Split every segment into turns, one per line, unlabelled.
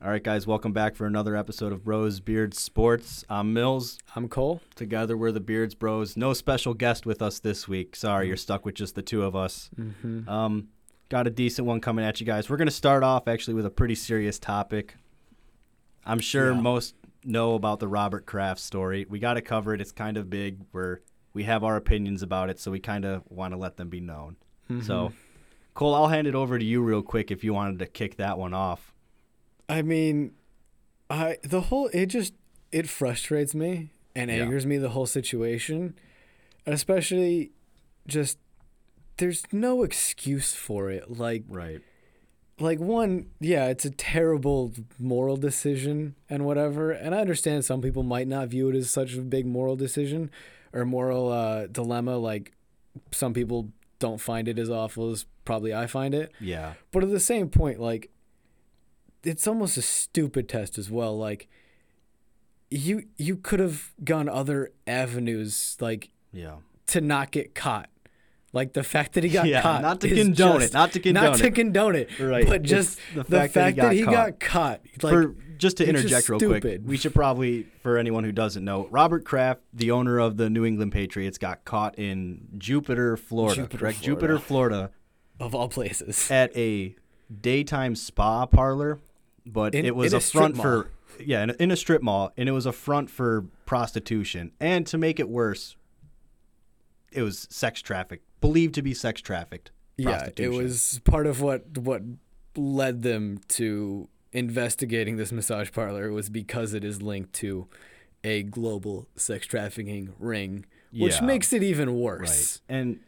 All right, guys, welcome back for another episode of Bros Beard Sports. I'm Mills.
I'm Cole.
Together, we're the Beards Bros. No special guest with us this week. Sorry, you're stuck with just the two of us.
Mm-hmm.
Um, got a decent one coming at you guys. We're going to start off actually with a pretty serious topic. I'm sure
Yeah.
most know about the Robert Kraft story. We got to cover it. It's kind of big. We're we have our opinions about it, so we kind of want to let them be known.
Mm-hmm.
So, Cole, I'll hand it over to you real quick if you wanted to kick that one off.
I mean, I the whole it just it frustrates me and
Yeah.
angers me the whole situation, and especially just there's no excuse for it. Like
Right.
like one, yeah, it's a terrible moral decision and whatever. And I understand some people might not view it as such a big moral decision or moral uh, dilemma. Like some people don't find it as awful as probably I find it.
Yeah.
But at the same point, like, it's almost a stupid test as well. Like, you you could have gone other avenues, like
Yeah.
to not get caught. Like the fact that he got
Yeah,
caught,
not to condone
just-
it, not to condone it.
not to condone it,
Right.
But just
the
the
fact
fact,
that he got
that he
caught.
got caught. Like,
for just to
it's just
interject real quick, we should probably, for anyone who doesn't know, Robert Kraft, the owner of the New England Patriots, got caught in Jupiter, Florida.
Jupiter,
correct,
Florida.
Jupiter, Florida,
of all places,
at a daytime spa parlor, but
In-
it was a,
a
front
mall.
for yeah, in a, in a strip mall, and it was a front for prostitution. And to make it worse, it was sex traffic, believed to be sex trafficked.
yeah, it was part of what what led them to investigating this massage parlor was because it is linked to a global sex trafficking ring, which
Yeah.
makes it even worse.
Right. And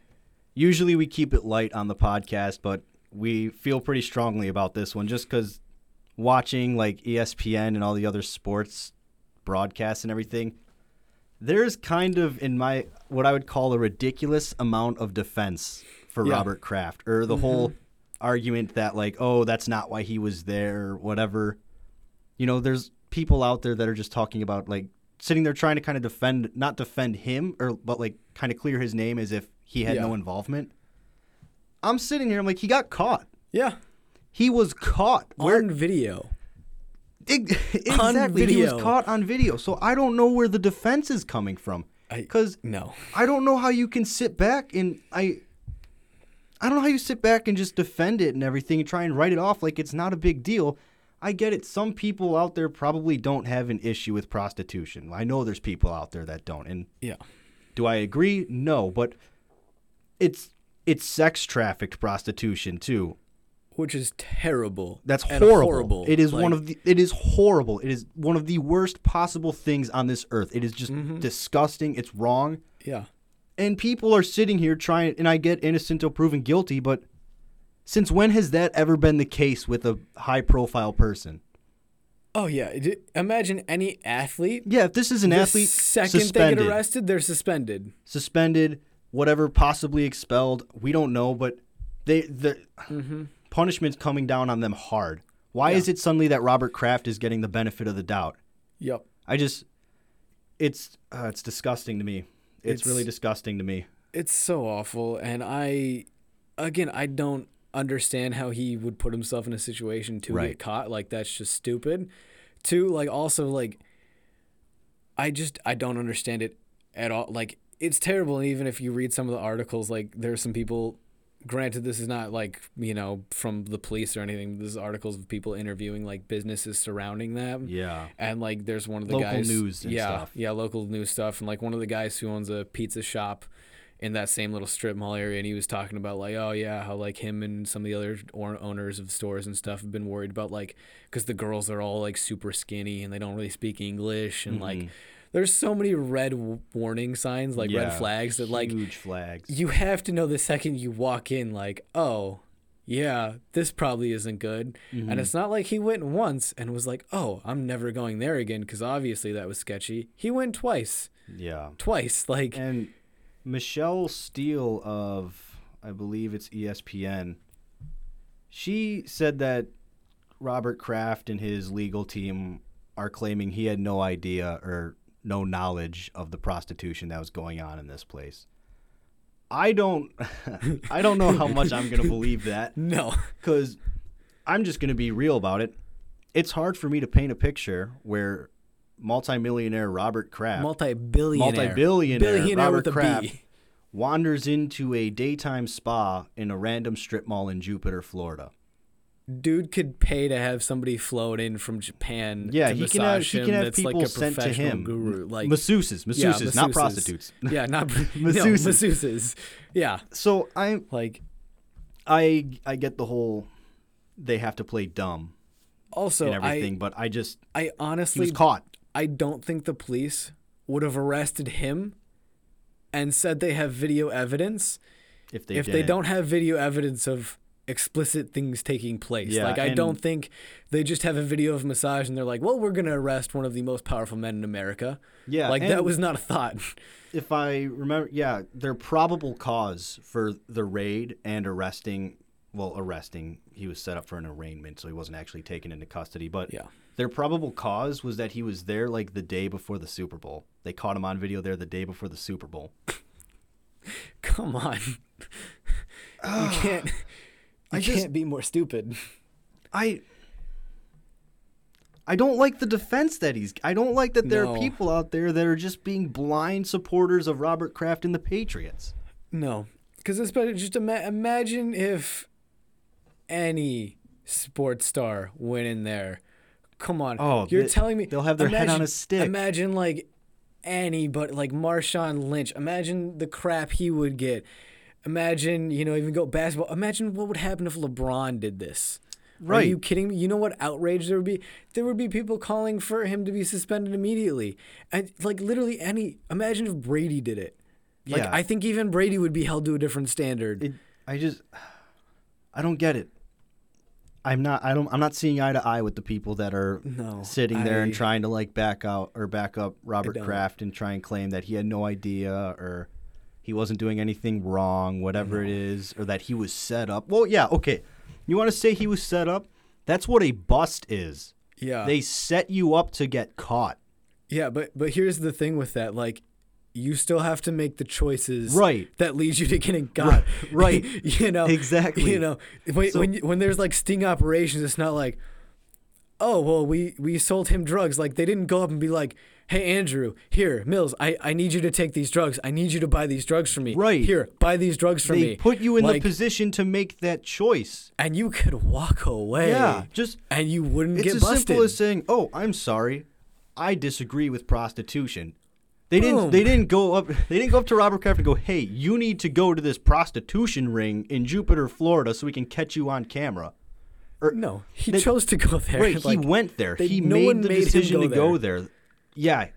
usually we keep it light on the podcast, but we feel pretty strongly about this one just because watching like ESPN and all the other sports broadcasts and everything, there's kind of in my what I would call a ridiculous amount of defense for
Yeah.
Robert Kraft or the mm-hmm. whole argument that like, oh, that's not why he was there or whatever. You know, there's people out there that are just talking about like sitting there trying to kind of defend not defend him or but like kind of clear his name as if he had
Yeah.
no involvement. I'm sitting here, I'm like, he got caught.
Yeah,
He was caught. Where
on video.
Ex- exactly he was caught on video. So I don't know where the defense is coming from. Because
No,
I don't know how you can sit back and I I don't know how you sit back and just defend it and everything and try and write it off like it's not a big deal. I get it. Some people out there probably don't have an issue with prostitution. I know there's people out there that don't. And
yeah,
do I agree? No, but it's it's sex trafficked prostitution too.
Which is terrible.
That's
and
horrible. It is one of the. It is horrible. It is one of the worst possible things on this earth. It is just
Mm-hmm.
disgusting. It's wrong.
yeah.
And people are sitting here trying. And I get innocent till proven guilty, but since when has that ever been the case with a high-profile person?
Oh yeah. Imagine any athlete.
Yeah, if this is an
the
athlete,
second
suspended,
they get arrested, they're suspended.
suspended, whatever, possibly expelled. We don't know, but they the punishment's coming down on them hard. Why
Yeah.
is it suddenly that Robert Kraft is getting the benefit of the doubt?
Yep.
I just, it's uh, it's disgusting to me. It's,
It's-
really disgusting to me.
It's so awful, and I, again, I don't understand how he would put himself in a situation to
Right.
get caught. Like that's just stupid. Two, like also like, I just I don't understand it at all. Like it's terrible, and even if you read some of the articles, like there are some people. Granted, this is not like you know from the police or anything. This is articles of people interviewing like businesses surrounding them.
Yeah.
And like, there's one of the
Local
guys.
news and
yeah,
stuff.
yeah, local news stuff, and like one of the guys who owns a pizza shop in that same little strip mall area, and he was talking about like, oh yeah, how like him and some of the other or- owners of stores and stuff have been worried about like, because the girls are all like super skinny and they don't really speak English, and like, mm-hmm. There's so many red warning signs, like red flags that like
huge flags.
you have to know the second you walk in, like, oh, yeah, this probably isn't good.
Mm-hmm.
And it's not like he went once and was like, oh, I'm never going there again because obviously that was sketchy. He went twice.
yeah.
Twice. Like,
And Michele Steele of, I believe it's ESPN, she said that Robert Kraft and his legal team are claiming he had no idea or no knowledge of the prostitution that was going on in this place. I don't I don't know how much I'm going to believe that
no.
cuz I'm just going to be real about it. it's hard for me to paint a picture where multimillionaire Robert Kraft
multi-billionaire,
Multi-billionaire
billionaire
Robert
with a B.
Kraft. wanders into a daytime spa in a random strip mall in Jupiter, Florida.
Dude could pay to have somebody float in from Japan.
Yeah, he can have he can have people
like a
sent to him.
Guru, like
masseuses,
yeah,
masseuses, not prostitutes.
Yeah, not masseuses.
Masseuses.
No, masseuses. Yeah,
So I
like
I I get the whole they have to play dumb
also
and everything, but I just
I I
he
honestly
was caught.
I don't think the police would have arrested him and said they have video evidence
If they
if they don't have video evidence of explicit things taking place.
Yeah,
like I don't think they just have a video of massage and they're like, "Well, we're going to arrest one of the most powerful men in America."
yeah,
like that was not a thought.
if I remember, yeah, their probable cause for the raid and arresting, well, arresting, he was set up for an arraignment, so he wasn't actually taken into custody. But
Yeah.
their probable cause was that he was there like the day before the Super Bowl. They caught him on video there the day before the Super Bowl.
Come on. you can't
I
can't be more stupid.
I. I don't like the defense that he's. I don't like that there
No.
are people out there that are just being blind supporters of Robert Kraft and the Patriots.
No, because especially just ima- imagine if any sports star went in there. Come on,
Oh,
you're
they-
telling me
they'll have their head on a stick.
Imagine like any, but like Marshawn Lynch. Imagine the crap he would get. Imagine you know even go basketball. Imagine what would happen if LeBron did this.
Right.
Are you kidding me? You know what outrage there would be? There would be people calling for him to be suspended immediately. And like literally any imagine if Brady did it. Like
Yeah.
I think even Brady would be held to a different standard.
It, I just, I don't get it. I'm not. I don't. I'm not seeing eye to eye with the people that are
No,
sitting there and trying to like back out or back up Robert. Kraft and try and claim that he had no idea or he wasn't doing anything wrong, whatever it is, or that he was set up. Well, yeah, okay. You want to say he was set up? That's what a bust is.
yeah.
They set you up to get caught.
yeah, but but here's the thing with that like you still have to make the choices
Right.
that leads you to getting got.
right.
you know.
Exactly.
You know, when
So-
when, when there's like sting operations it's not like oh, well we we sold him drugs like they didn't go up and be like Hey Andrew, here, Mills, I, I need you to take these drugs. I need you to buy these drugs from me.
Right.
Here, buy these drugs from
They
me.
They put you in
Like,
the position to make that choice.
and you could walk away.
Yeah, just
And you wouldn't
It's
get
as
busted.
simple as saying, "Oh, I'm sorry, I disagree with prostitution." They didn't. They didn't go up. They didn't go up to Robert Kraft and go, "Hey, you need to go to this prostitution ring in Jupiter, Florida, so we can catch you on camera." Or
no, he
They-
chose to go there.
right, he went there.
they-
he
no
made the
made
decision
go
to go there. Yeah,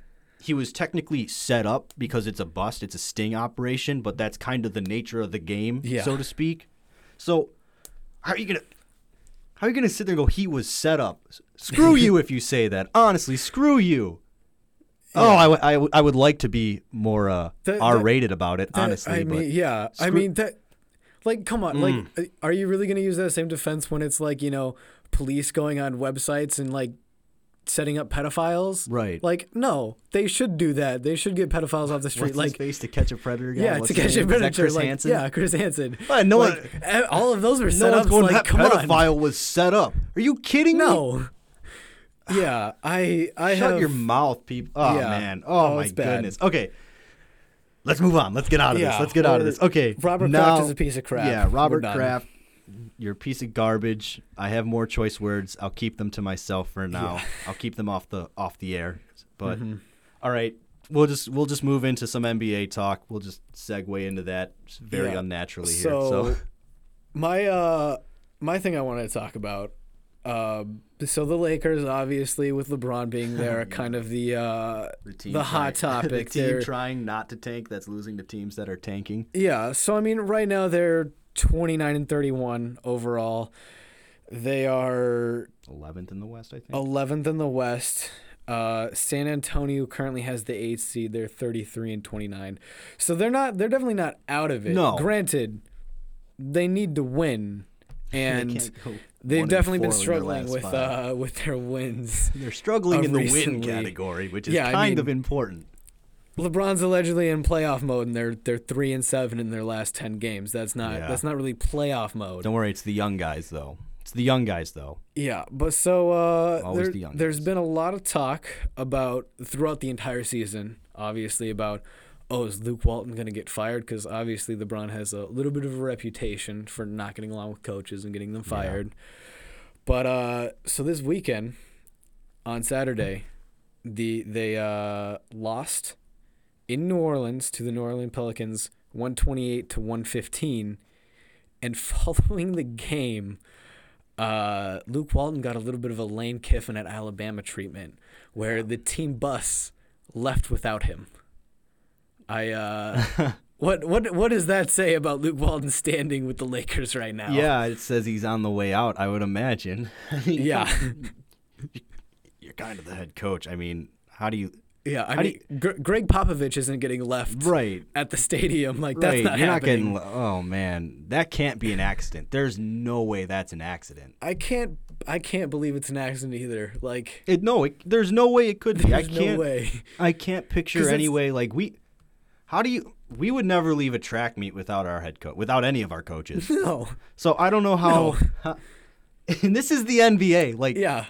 he was technically set up because it's a bust. It's a sting operation, but that's kind of the nature of the game,
Yeah.
so to speak. So, how are you gonna? How are you gonna sit there and go? He was set up. Screw you if you say that. Honestly, screw you. Oh, I, w- I, w- I would like to be more uh,
That- that-
R-rated about it,
That-
honestly.
I
but
mean, yeah. I mean that. Like, come on. Like, uh, are you really gonna use that same defense when it's like you know police going on websites and like setting up pedophiles?
Right.
Like, no, they should do that. They should get pedophiles off the street.
what's
like,
face to catch a predator? Guy?
yeah,
What's
to catch a
name? Is that
predator.
Chris
like,
Hansen?
Yeah, Chris Hansen.
Uh, no
like, all of those were
No
set up.
going.
Like,
that
come on.
pedophile was set up. Are you kidding me?
No. Yeah, I I
Shut
have
your mouth, people. Oh
Yeah.
man. Oh,
Oh,
my goodness. Okay. Let's move on. Let's get out of
Yeah,
this. Let's get out of this. Okay.
Robert
now,
Kraft is a piece of crap.
Yeah, Robert. Kraft. You're a piece of garbage. I have more choice words. I'll keep them to myself for now. I'll keep them off the off the air. But
Mm-hmm.
all right, we'll just we'll just move into some NBA talk. We'll just segue into that very
Yeah.
unnaturally here.
So,
So
my uh my thing I wanted to talk about. Uh, so the Lakers, obviously, with LeBron being there, are kind of the uh,
the,
the hot topic.
the team
They're-
trying not to tank that's losing to teams that are tanking.
Yeah, so I mean, right now they're 29 and 31 overall. They are
11th in the West, I think.
11th in the West. Uh, San Antonio currently has the eighth seed. They're 33 and 29. So they're not. They're definitely not out of it.
No.
Granted, they need to win, and
one
they've definitely been
four in their
struggling with
five.
uh, with their wins.
They're struggling in the win category, which is
Yeah, I
kind
mean-
of important.
LeBron's allegedly in playoff mode, and they're they're three and seven in their last ten games. That's not
Yeah.
that's not really playoff mode.
Don't worry, it's the young guys though. It's the young guys though.
Yeah, but so uh, there,
the young
there's
guys.
been a lot of talk about throughout the entire season, obviously about oh is Luke Walton going to get fired because obviously LeBron has a little bit of a reputation for not getting along with coaches and getting them
Yeah.
fired. But uh, so this weekend on Saturday, the they uh, lost in New Orleans to the New Orleans Pelicans, one twenty eight to one fifteen, and following the game uh, Luke Walton got a little bit of a Lane Kiffin at Alabama treatment, where the team bus left without him. I uh, what what what does that say about Luke Walton standing with the Lakers right now?
Yeah, it says he's on the way out. I would imagine.
Yeah,
you're kind of the head coach. I mean, how do you?
Yeah. I
How
mean, Gr- Gregg Popovich isn't getting left
Right,
at the stadium. Like that's
right.
not
you're
happening.
not getting. Oh man, that can't be an accident. There's no way that's an accident.
I can't. I can't believe it's an accident either. Like,
It no. It, there's no way it could be. I
there's
can't.
no way.
I can't picture any way. Like we, how do you? We would never leave a track meet without our head coach, without any of our coaches.
No.
So I don't know how. how- and this is the NBA. Like
Yeah.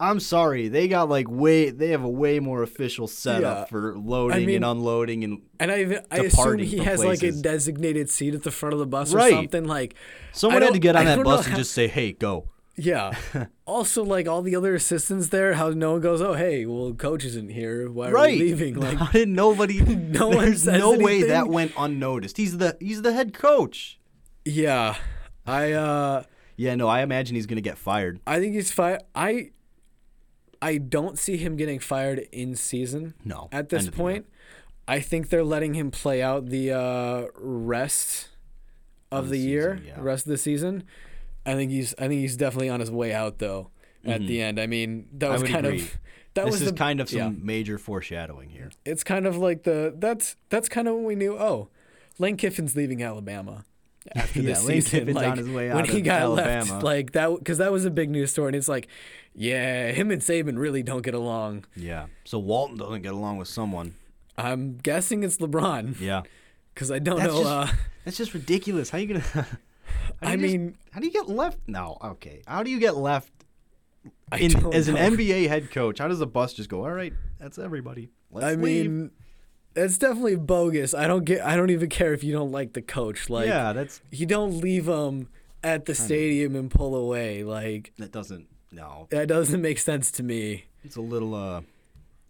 I'm sorry, they got like way. They have a way more official setup
Yeah.
for loading
mean-
and unloading and
And I, I assume he has like a designated seat at the front of the bus or something. Like,
Someone had to get on
I
that bus and
how-
just say, "Hey, go."
Yeah. also, like all the other assistants there, how no one goes, "Oh, hey, well, coach isn't here. Why are
right.
we leaving?" Like,
How did nobody?
No one
There's
says
no way that went unnoticed. He's the he's the head coach.
yeah, I uh,
Yeah, no, I imagine he's gonna get fired.
I think he's fired. I, I don't see him getting fired in season.
No,
At this
end of the year.
point, I think they're letting him play out the uh, rest of,
Of
the,
the
year,
season, yeah.
rest of the season. I think he's I think he's definitely on his way out though. At the end, I mean, that
Mm-hmm.
Was kind
agree.
of that
this
was
is
the,
kind of some
yeah.
major foreshadowing here.
It's kind of like the that's that's kind of when we knew. Oh, Lane Kiffin's leaving Alabama after
Yeah,
this
Lane
season.
Kiffin's
like
on his way
when he
of
got
Alabama.
left, like that because that was a big news story. And it's like, yeah, him and Saban really don't get along.
Yeah. So Walton doesn't get along with someone.
I'm guessing it's LeBron
Yeah.
because I don't
That's
know.
just-
uh,
That's just ridiculous. How you gonna? how
I
just-
mean,
how do you get left? No, okay. How do you get left
I
in, as an. NBA head coach? How does the bus just go? All right, that's everybody. Let's
I
leave."
mean, that's definitely bogus. I don't get. I don't even care if you don't like the coach. Like,
yeah, that's
you don't leave him at the stadium and pull away. Like
that doesn't. No,
that doesn't make sense to me.
it's a little uh,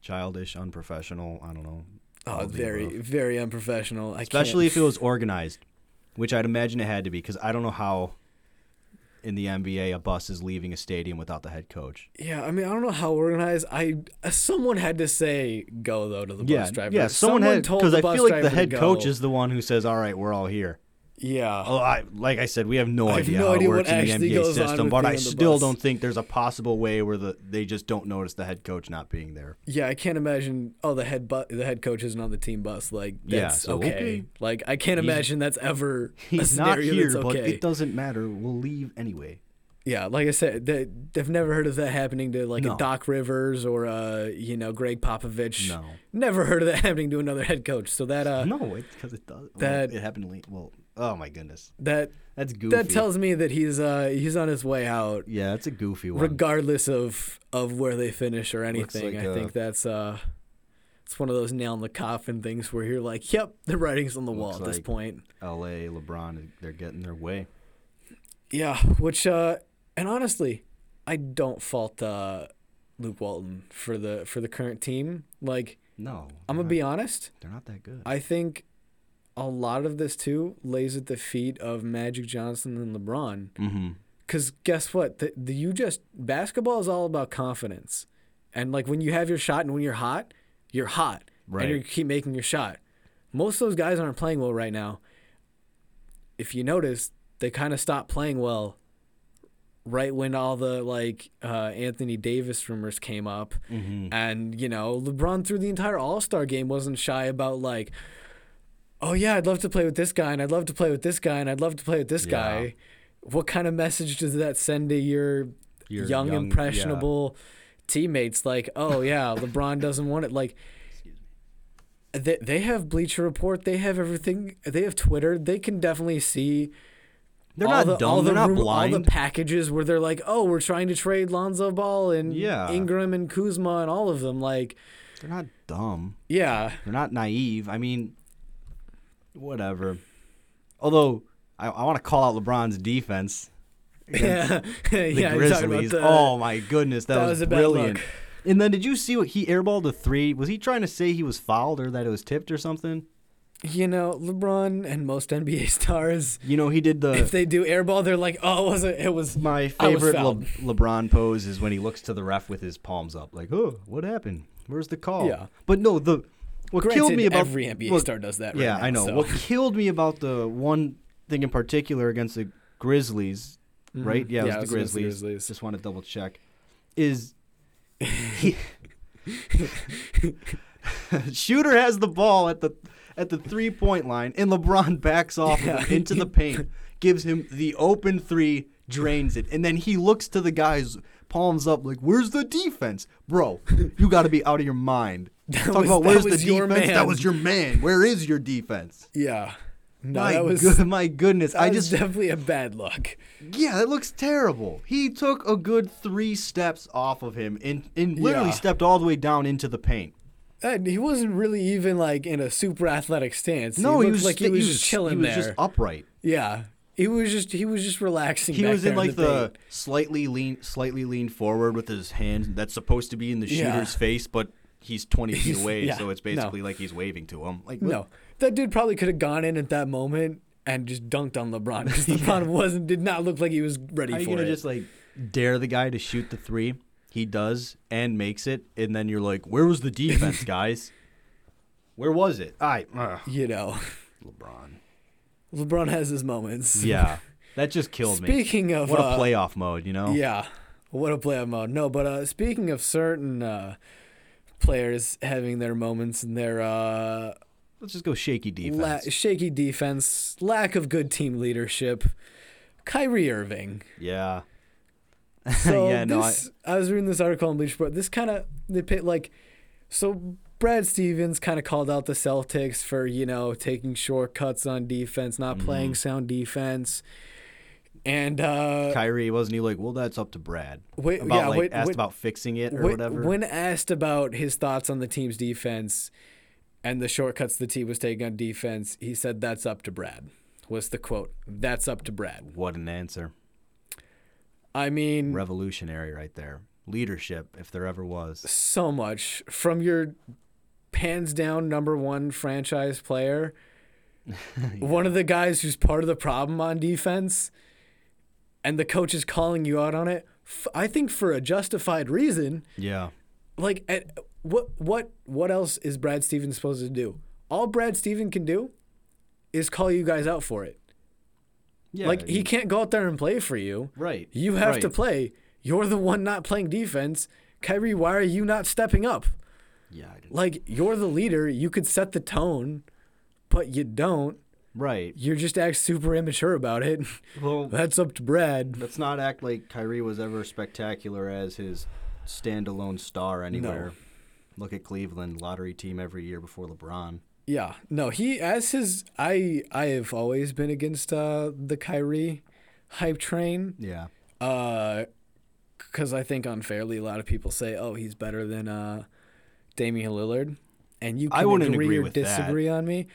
childish, unprofessional. I don't know.
Oh, very,
above.
very unprofessional. I
especially
can't,
if it was organized, which I'd imagine it had to be, because I don't know how in the NBA a bus is leaving a stadium without the head coach.
Yeah, I mean, I don't know how organized. I uh, someone had to say go though to the
yeah,
bus driver.
yeah. Someone, had
told
because I feel like the head coach is the one who says, "All right, we're all here."
Yeah,
Oh, I, like I said, we have no
I have
idea
no
how
idea
it works in the NBA system, but I still don't think there's a possible way where the they just don't notice the head coach not being there.
yeah. I can't imagine. Oh, the head bu- the head coach isn't on the team bus. Like
Yeah,
that's
so,
okay.
okay.
Like I can't
He's-
imagine that's ever
He's not here,
that's
but
okay.
it doesn't matter. We'll leave anyway.
Yeah, like I said, they, they've never heard of that happening to like
No.
a Doc Rivers or uh, you know Gregg Popovich.
No,
Never heard of that happening to another head coach. So that uh,
no, because it does.
that-
well, it happened. Well, oh my goodness,
that
that's goofy.
that tells me that he's uh he's on his way out,
yeah, it's a goofy one.
regardless of of where they finish or anything.
like
I
a-
think that's uh, it's one of those nail in the coffin things where you're like, yep, the writing's on the wall at this
like-
point.
L.A. LeBron, they're getting their way.
Yeah, which uh, and honestly, I don't fault uh, Luke Walton for the for the current team. Like,
No,
I'm gonna
they're
be honest.
They're not that good.
I think a lot of this too lays at the feet of Magic Johnson and LeBron.
mm-hmm.
Because guess what? The, the you just basketball is all about confidence, and like when you have your shot and when you're hot, you're hot,
Right.
and you keep making your shot. Most of those guys aren't playing well right now. If you notice, they kind of stopped playing well. Right when all the like uh, Anthony Davis rumors came up,
Mm-hmm.
and, you know, LeBron through the entire All Star game wasn't shy about, like, oh, yeah, I'd love to play with this guy, and I'd love to play with this guy, and I'd love to play with this
Yeah.
guy. What kind of message does that send to your,
Your
young,
young-
impressionable teammates? Like, oh, yeah, LeBron doesn't want it. Like, they, they have Bleacher Report, they have everything, they have Twitter, they can definitely see
They're
all
not
the,
dumb.
All the
They're not
ru- All the packages where they're like, oh, we're trying to trade Lonzo Ball and
Yeah.
Ingram and Kuzma and all of them. Like,
They're not dumb.
yeah,
They're not naive. I mean, whatever. Although I, I want to call out LeBron's defense.
yeah,
The
yeah. you're talking about
Grizzlies.
the-
oh my goodness, that,
that
was,
was
brilliant.
look.
And then did you see what he airballed a three? Was he trying to say he was fouled or that it was tipped or something?
You know, LeBron and most NBA stars,
You know, he did the
if they do airball, they're like, oh, it was a, it was.
My
I was
favorite Le- LeBron pose is when he looks to the ref with his palms up, like, "Oh, what happened? Where's the call?"
Yeah.
But no, the what
Granted,
killed me about
every NBA
look,
star does that. Right
yeah,
now,
I know.
so.
What killed me about the one thing in particular against the Grizzlies,
Mhm.
right? Yeah, it was, the, Grizzlies.
Grizzlies.
Just want to double check. Is he, Shooter has the ball at the at the three point line, and LeBron backs off
Yeah.
into the paint, gives him the open three, drains it, and then he looks to the guys, palms up, like, "Where's the defense, bro? You got to be out of your mind."
That
Talk
was-
about where's the
was
defense? That was your man. Where is your defense?
Yeah. No,
my,
that was
good, my goodness,
that
I
was
just
definitely a bad look.
yeah, that looks terrible. He took a good three steps off of him and, and literally
Yeah.
stepped all the way down into the paint.
And he wasn't really even like in a super athletic stance.
No,
he,
he was
like he
sta-
was, just chilling
He was
there.
just upright.
yeah, he was just he was just relaxing.
He was
there
in like
the,
the slightly lean, slightly lean forward with his hand that's supposed to be in the
Yeah.
shooter's face, but he's 20 feet
He's-
away,
yeah,
so it's
no.
basically like he's waving to him. Like
no. That dude probably could have gone in at that moment and just dunked on LeBron because LeBron wasn't did not look like he was ready
How are you
for
gonna
it.
just like dare the guy to shoot the three? He does and makes it, and then you're like, "Where was the defense, guys? Where was it?" I uh,
you know,
LeBron.
LeBron has his moments.
Yeah, that just killed me.
Speaking of
What a
uh,
playoff mode, you know?
Yeah, what a playoff mode. No, but uh, speaking of certain uh, players having their moments and their uh,
Let's just go shaky defense.
la- shaky defense, lack of good team leadership, Kyrie Irving.
yeah.
So
yeah, no, I,
this, I, was reading this article on Bleacher Report. This kind of they pit like, so Brad Stevens kind of called out the Celtics for you know taking shortcuts on defense, not
Mm-hmm.
playing sound defense, and uh,
Kyrie wasn't he like, well, that's up to Brad.
wait,
About
yeah,
like
wait,
asked
wait,
about fixing it or
When-
whatever.
When asked about his thoughts on the team's defense and the shortcuts the team was taking on defense, he said, "That's up to Brad." Was the quote? "That's up to Brad."
what an answer!
I mean,
Revolutionary right there. Leadership, if there ever was.
so much from your hands down number one franchise player, one of the guys who's part of the problem on defense, and the coach is calling you out on it. f- I think for a justified reason.
Yeah.
like at, what what what else is Brad Stevens supposed to do? All Brad Stevens can do is call you guys out for it.
Yeah.
like he can't go out there and play for you.
Right.
You have to play. You're the one not playing defense. Kyrie, why are you not stepping up?
Yeah.
Like you're the leader. You could set the tone, but you don't.
Right.
You're just act super immature about it.
Well,
That's up to Brad.
let's not act like Kyrie was ever spectacular as his standalone star anywhere. Look at Cleveland, lottery team every year before LeBron.
Yeah, no, he as his I I have always been against uh the Kyrie hype train.
Yeah.
Uh cuz I think unfairly a lot of people say, "Oh, he's better than uh Damian Lillard." And you can
I wouldn't
agree,
agree
or
with that.
disagree on me.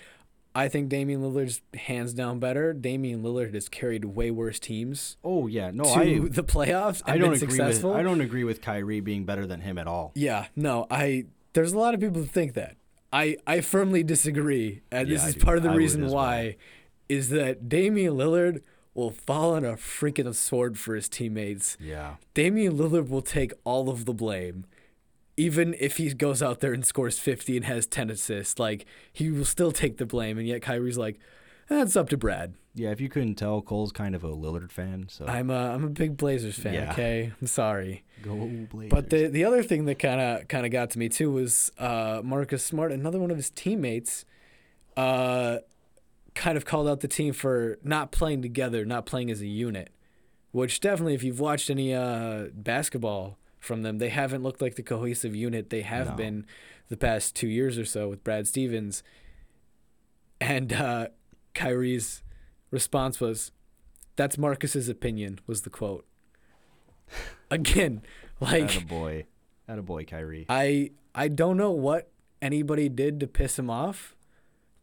I think Damian Lillard's hands down better. Damian Lillard has carried way worse teams
Oh yeah. No,
to
I
the playoffs and
I don't
been
agree
successful.
with I don't agree with Kyrie being better than him at all.
Yeah, no, I there's a lot of people who think that. I I firmly disagree, and this
Yeah, I
is part of the
I
reason
as
why is that Damian Lillard will fall on a freaking sword for his teammates.
Yeah.
Damian Lillard will take all of the blame. Even if he goes out there and scores 50 and has 10 assists, like he will still take the blame and yet Kyrie's like, "That's up to Brad."
Yeah, if you couldn't tell, Cole's kind of a Lillard fan, so
I'm a I'm a big Blazers fan,
Yeah.
okay? I'm sorry.
go Blazers.
But the the other thing that kind of kind of got to me too was uh, Marcus Smart, another one of his teammates, uh, kind of called out the team for not playing together, not playing as a unit. Which definitely, if you've watched any uh, basketball from them, they haven't looked like the cohesive unit they have
No.
been the past two years or so with Brad Stevens. And uh, Kyrie's response was, That's Marcus's opinion. Was the quote. Again, like
boy, a boy, Kyrie.
I I don't know what anybody did to piss him off,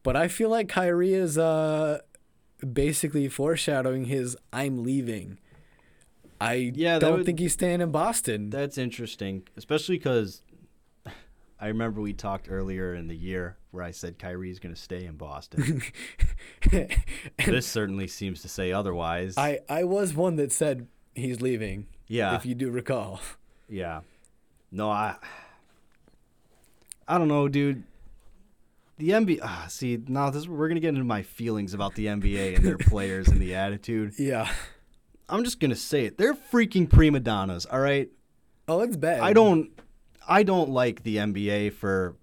but I feel like Kyrie is uh basically foreshadowing his I'm leaving. I
Yeah,
don't
would-
think he's staying in Boston.
That's interesting, especially because I remember we talked earlier in the year where I said Kyrie's going to stay in Boston. this certainly seems to say otherwise.
I I was one that said he's leaving.
yeah,
If you do recall.
yeah. No, I. I don't know, dude. The NBA. Ah, see, now this we're gonna get into my feelings about the NBA and their players and the attitude.
Yeah.
I'm just gonna say it. They're freaking prima donnas. All right.
Oh, it's bad.
I don't I don't like the NBA for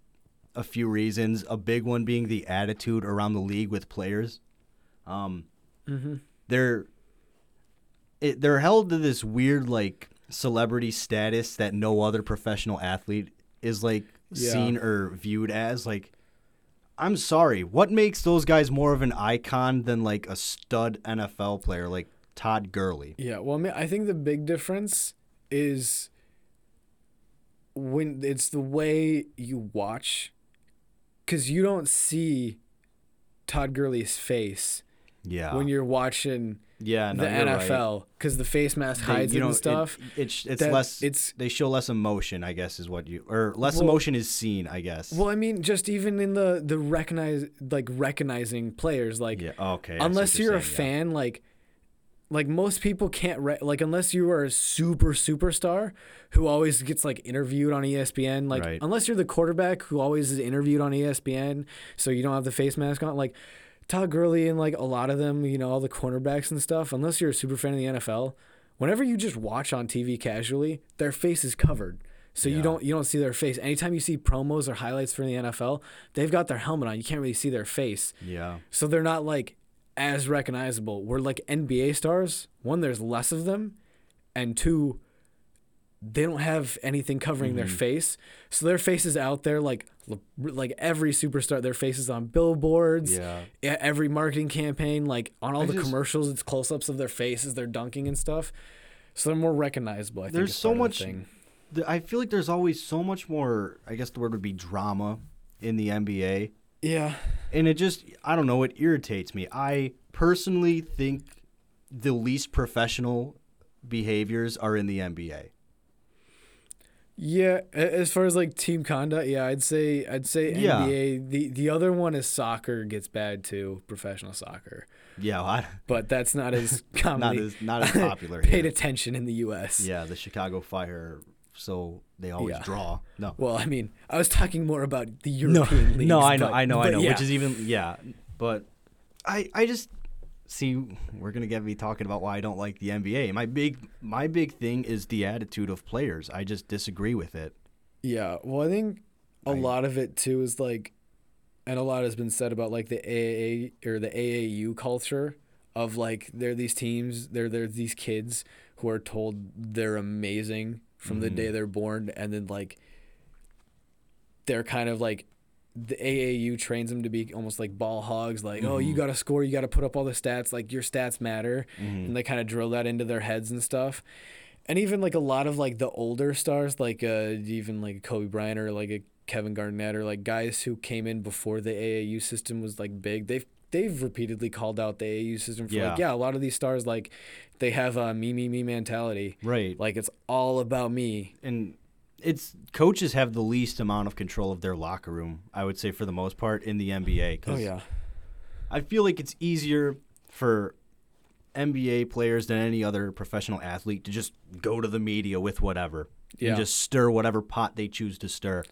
a few reasons. A big one being the attitude around the league with players. Um
Mhm.
they're it, they're held to this weird like celebrity status that no other professional athlete is like
Yeah.
seen or viewed as like I'm sorry. What makes those guys more of an icon than like a stud NFL player like Todd Gurley?
Yeah, well, I mean, I think the big difference is when it's the way you watch, because you don't see Todd Gurley's face
Yeah.
when you're watching
yeah, no,
the
you're right.
NFL, because the face mask
They-
hides
you
it
know,
and stuff.
It, it's it's less.
it's-
they show less emotion, I guess, is what you or less
Well-
emotion is seen, I guess.
well, I mean, just even in the the recognize like recognizing players, like
yeah. Okay.
Unless you're a
saying, yeah.
fan like like most people can't re- like unless you are a super superstar who always gets like interviewed on ESPN like
Right.
unless you're the quarterback who always is interviewed on ESPN so you don't have the face mask on like Todd Gurley and like a lot of them you know all the cornerbacks and stuff unless you're a super fan of the NFL whenever you just watch on TV casually their face is covered. So you don't you don't see their face. Anytime you see promos or highlights from the NFL they've got their helmet on. You can't really see their face.
Yeah.
so they're not like as recognizable. We're like NBA stars. One, there's less of them, and two, they don't have anything covering their
Mm-hmm.
face. So their face is out there like like every superstar. Their face is on billboards.
Yeah.
Every marketing campaign, like on all
I
the
just-
commercials, it's close-ups of their faces. They're dunking and stuff. So they're more recognizable. I
There's
is
so
part of the
much-. I feel like there's always so much more. I guess the word would be drama in the NBA,
Yeah.
and it just I don't know. It irritates me. I personally think the least professional behaviors are in the NBA.
Yeah, as far as like team conduct, yeah, I'd say I'd say
Yeah.
NBA. The the other one is soccer gets bad too, professional soccer.
Yeah, well, I,
But that's not as
not
commonly
as not as popular
paid
here.
attention in the U.S.
Yeah, the Chicago Fire. So they always
Yeah.
draw. No.
Well, I mean, I was talking more about the European leagues.
No, I know,
but-
I know, I know.
yeah.
Which is even yeah, but I I just see we're gonna get me talking about why I don't like the NBA. My big my big thing is the attitude of players. I just disagree with it.
Yeah, well, I think a
I-
lot of it too is like, and a lot has been said about like the AAA or the AAU culture of like they're these teams, they're they're these kids who are told they're amazing from the day they're born, and then like they're kind of like the AAU trains them to be almost like ball hogs, like oh you
Mhm.
got to score, you got to put up all the stats, like your stats matter,
Mhm.
and they kind of drill that into their heads and stuff. And even like a lot of like the older stars, like uh, even like Kobe Bryant or like a Kevin Garnett or like guys who came in before the AAU system was like big. They've they've repeatedly called out the AAU system for like
Yeah.
yeah, a lot of these stars like they have a me me me mentality.
Right.
Like it's all about me.
and it's coaches have the least amount of control of their locker room. I would say for the most part in the NBA.
Oh yeah.
I feel like it's easier for NBA players than any other professional athlete to just go to the media with whatever
Yeah.
and just stir whatever pot they choose to stir.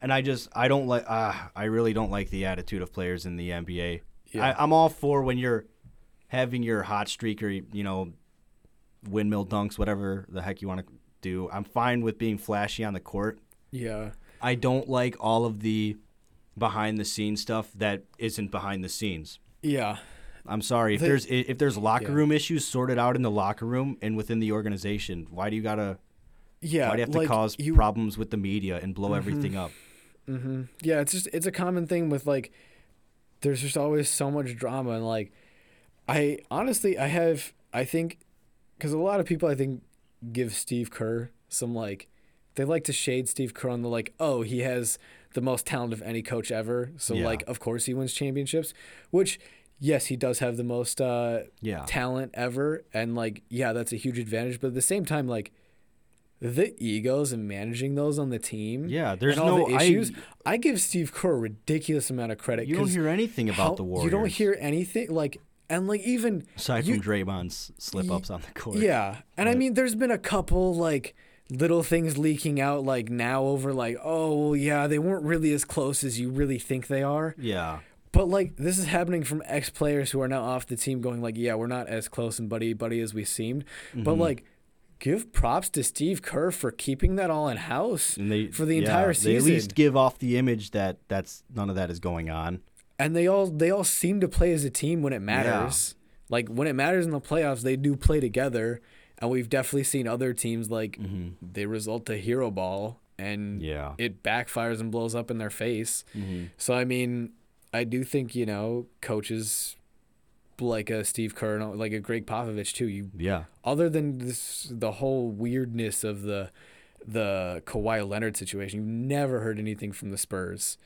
And I just I don't like ah I really don't like the attitude of players in the NBA.
Yeah.
I, I'm all for when you're having your hot streak or you know windmill dunks whatever the heck you want to do. I'm fine with being flashy on the court.
Yeah.
I don't like all of the behind the scenes stuff that isn't behind the scenes.
Yeah.
I'm sorry if
The-
there's if there's locker
yeah.
room issues sorted out in the locker room and within the organization. Why do you gotta?
Yeah.
why do you have to cause
you,
problems with the media and blow everything up?
hmm Yeah, it's just it's a common thing with like there's just always so much drama and like I honestly I have I think because a lot of people I think give Steve Kerr some like they like to shade Steve Kerr on the like oh he has the most talent of any coach ever so
Yeah.
like of course he wins championships which yes he does have the most uh,
Yeah.
talent ever and like yeah that's a huge advantage but at the same time like the egos and managing those on the team
Yeah, there's
all
no-
the issues I, give Steve Kerr a ridiculous amount of credit
You don't hear anything about
how-
the Warriors.
you don't hear anything like and like even
aside
you-
from Draymond's slip ups on the court.
yeah, and I mean, there's been a couple like little things leaking out like now over like oh well, yeah they weren't really as close as you really think they are
Yeah.
but like this is happening from ex players who are now off the team going like yeah we're not as close and buddy buddy as we seemed
Mm-hmm.
but like give props to Steve Kerr for keeping that all in house
they
for the
yeah,
entire
They
season
at least give off the image that that's none of that is going on.
and they all they all seem to play as a team when it matters. Like when it matters in the playoffs, they do play together, and we've definitely seen other teams like they result to hero ball, and
Mm-hmm. Yeah.
it backfires and blows up in their face.
Mm-hmm.
So I mean, I do think you know coaches like a Steve Kerr, and like a Gregg Popovich too. You
Yeah.
other than this, the whole weirdness of the the Kawhi Leonard situation, you've never heard anything from the Spurs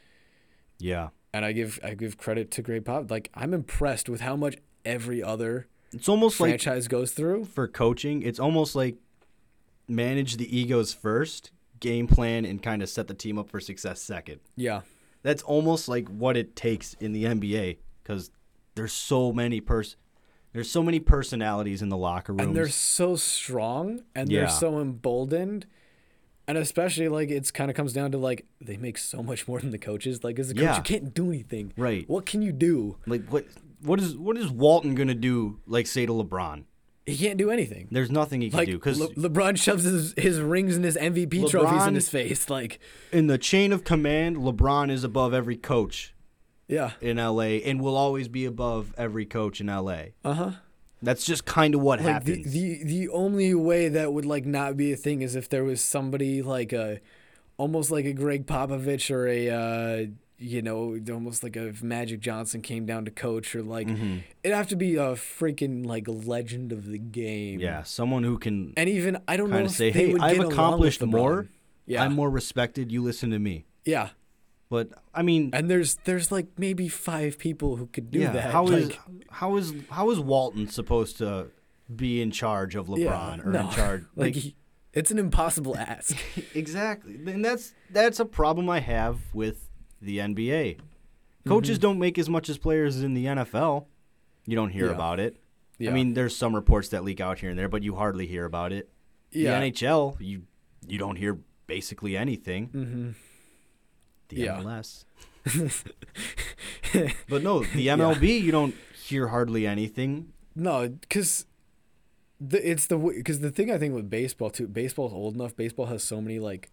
Yeah.
and I give I give credit to Gregg Pop. Like I'm impressed with how much every other
It's almost like
franchise goes through.
for coaching, it's almost like manage the egos first, game plan, and kind of set the team up for success second.
Yeah,
That's almost like what it takes in the NBA because there's so many pers there's so many personalities in the locker room.
and they're so strong and
Yeah.
they're so emboldened, and especially like it's kind of comes down to like they make so much more than the coaches. Like as a coach,
Yeah.
you can't do anything.
Right.
What can you do?
like what what is what is Walton gonna do? Like say to LeBron,
He can't do anything.
there's nothing he can
Like
do because
Le- LeBron shoves his, his rings and his MVP trophies in his face. Like,
in the chain of command, LeBron is above every coach
yeah,
in LA and will always be above every coach in LA.
uh huh.
That's just kind of what
like the,
happens.
the the only way that would like not be a thing is if there was somebody like a almost like a Gregg Popovich or a uh you know almost like a Magic Johnson came down to coach or like
Mm-hmm.
it'd have to be a freaking like legend of the game
yeah, someone who can
and even I don't know if
say,
they
"Hey,
would
I've
get
accomplished more.
yeah
I'm more respected. You listen to me."
yeah
But I mean,
and there's there's like maybe five people who could do
yeah,
that
how is
like,
how is how is Walton supposed to be in charge of LeBron or
no.
in charge
like he- it's an impossible ask.
Exactly. And that's that's a problem i have with the nba coaches don't make as much as players in the nfl you don't hear
Yeah.
about it.
Yeah.
i mean there's some reports that leak out here and there but you hardly hear about it.
Yeah.
The nhl you you don't hear basically anything.
Mm-hmm.
The
Yeah.
mls but no the mlb you don't hear hardly anything
No, because the, it's the because the thing I think with baseball too. Baseball's old enough. Baseball has so many like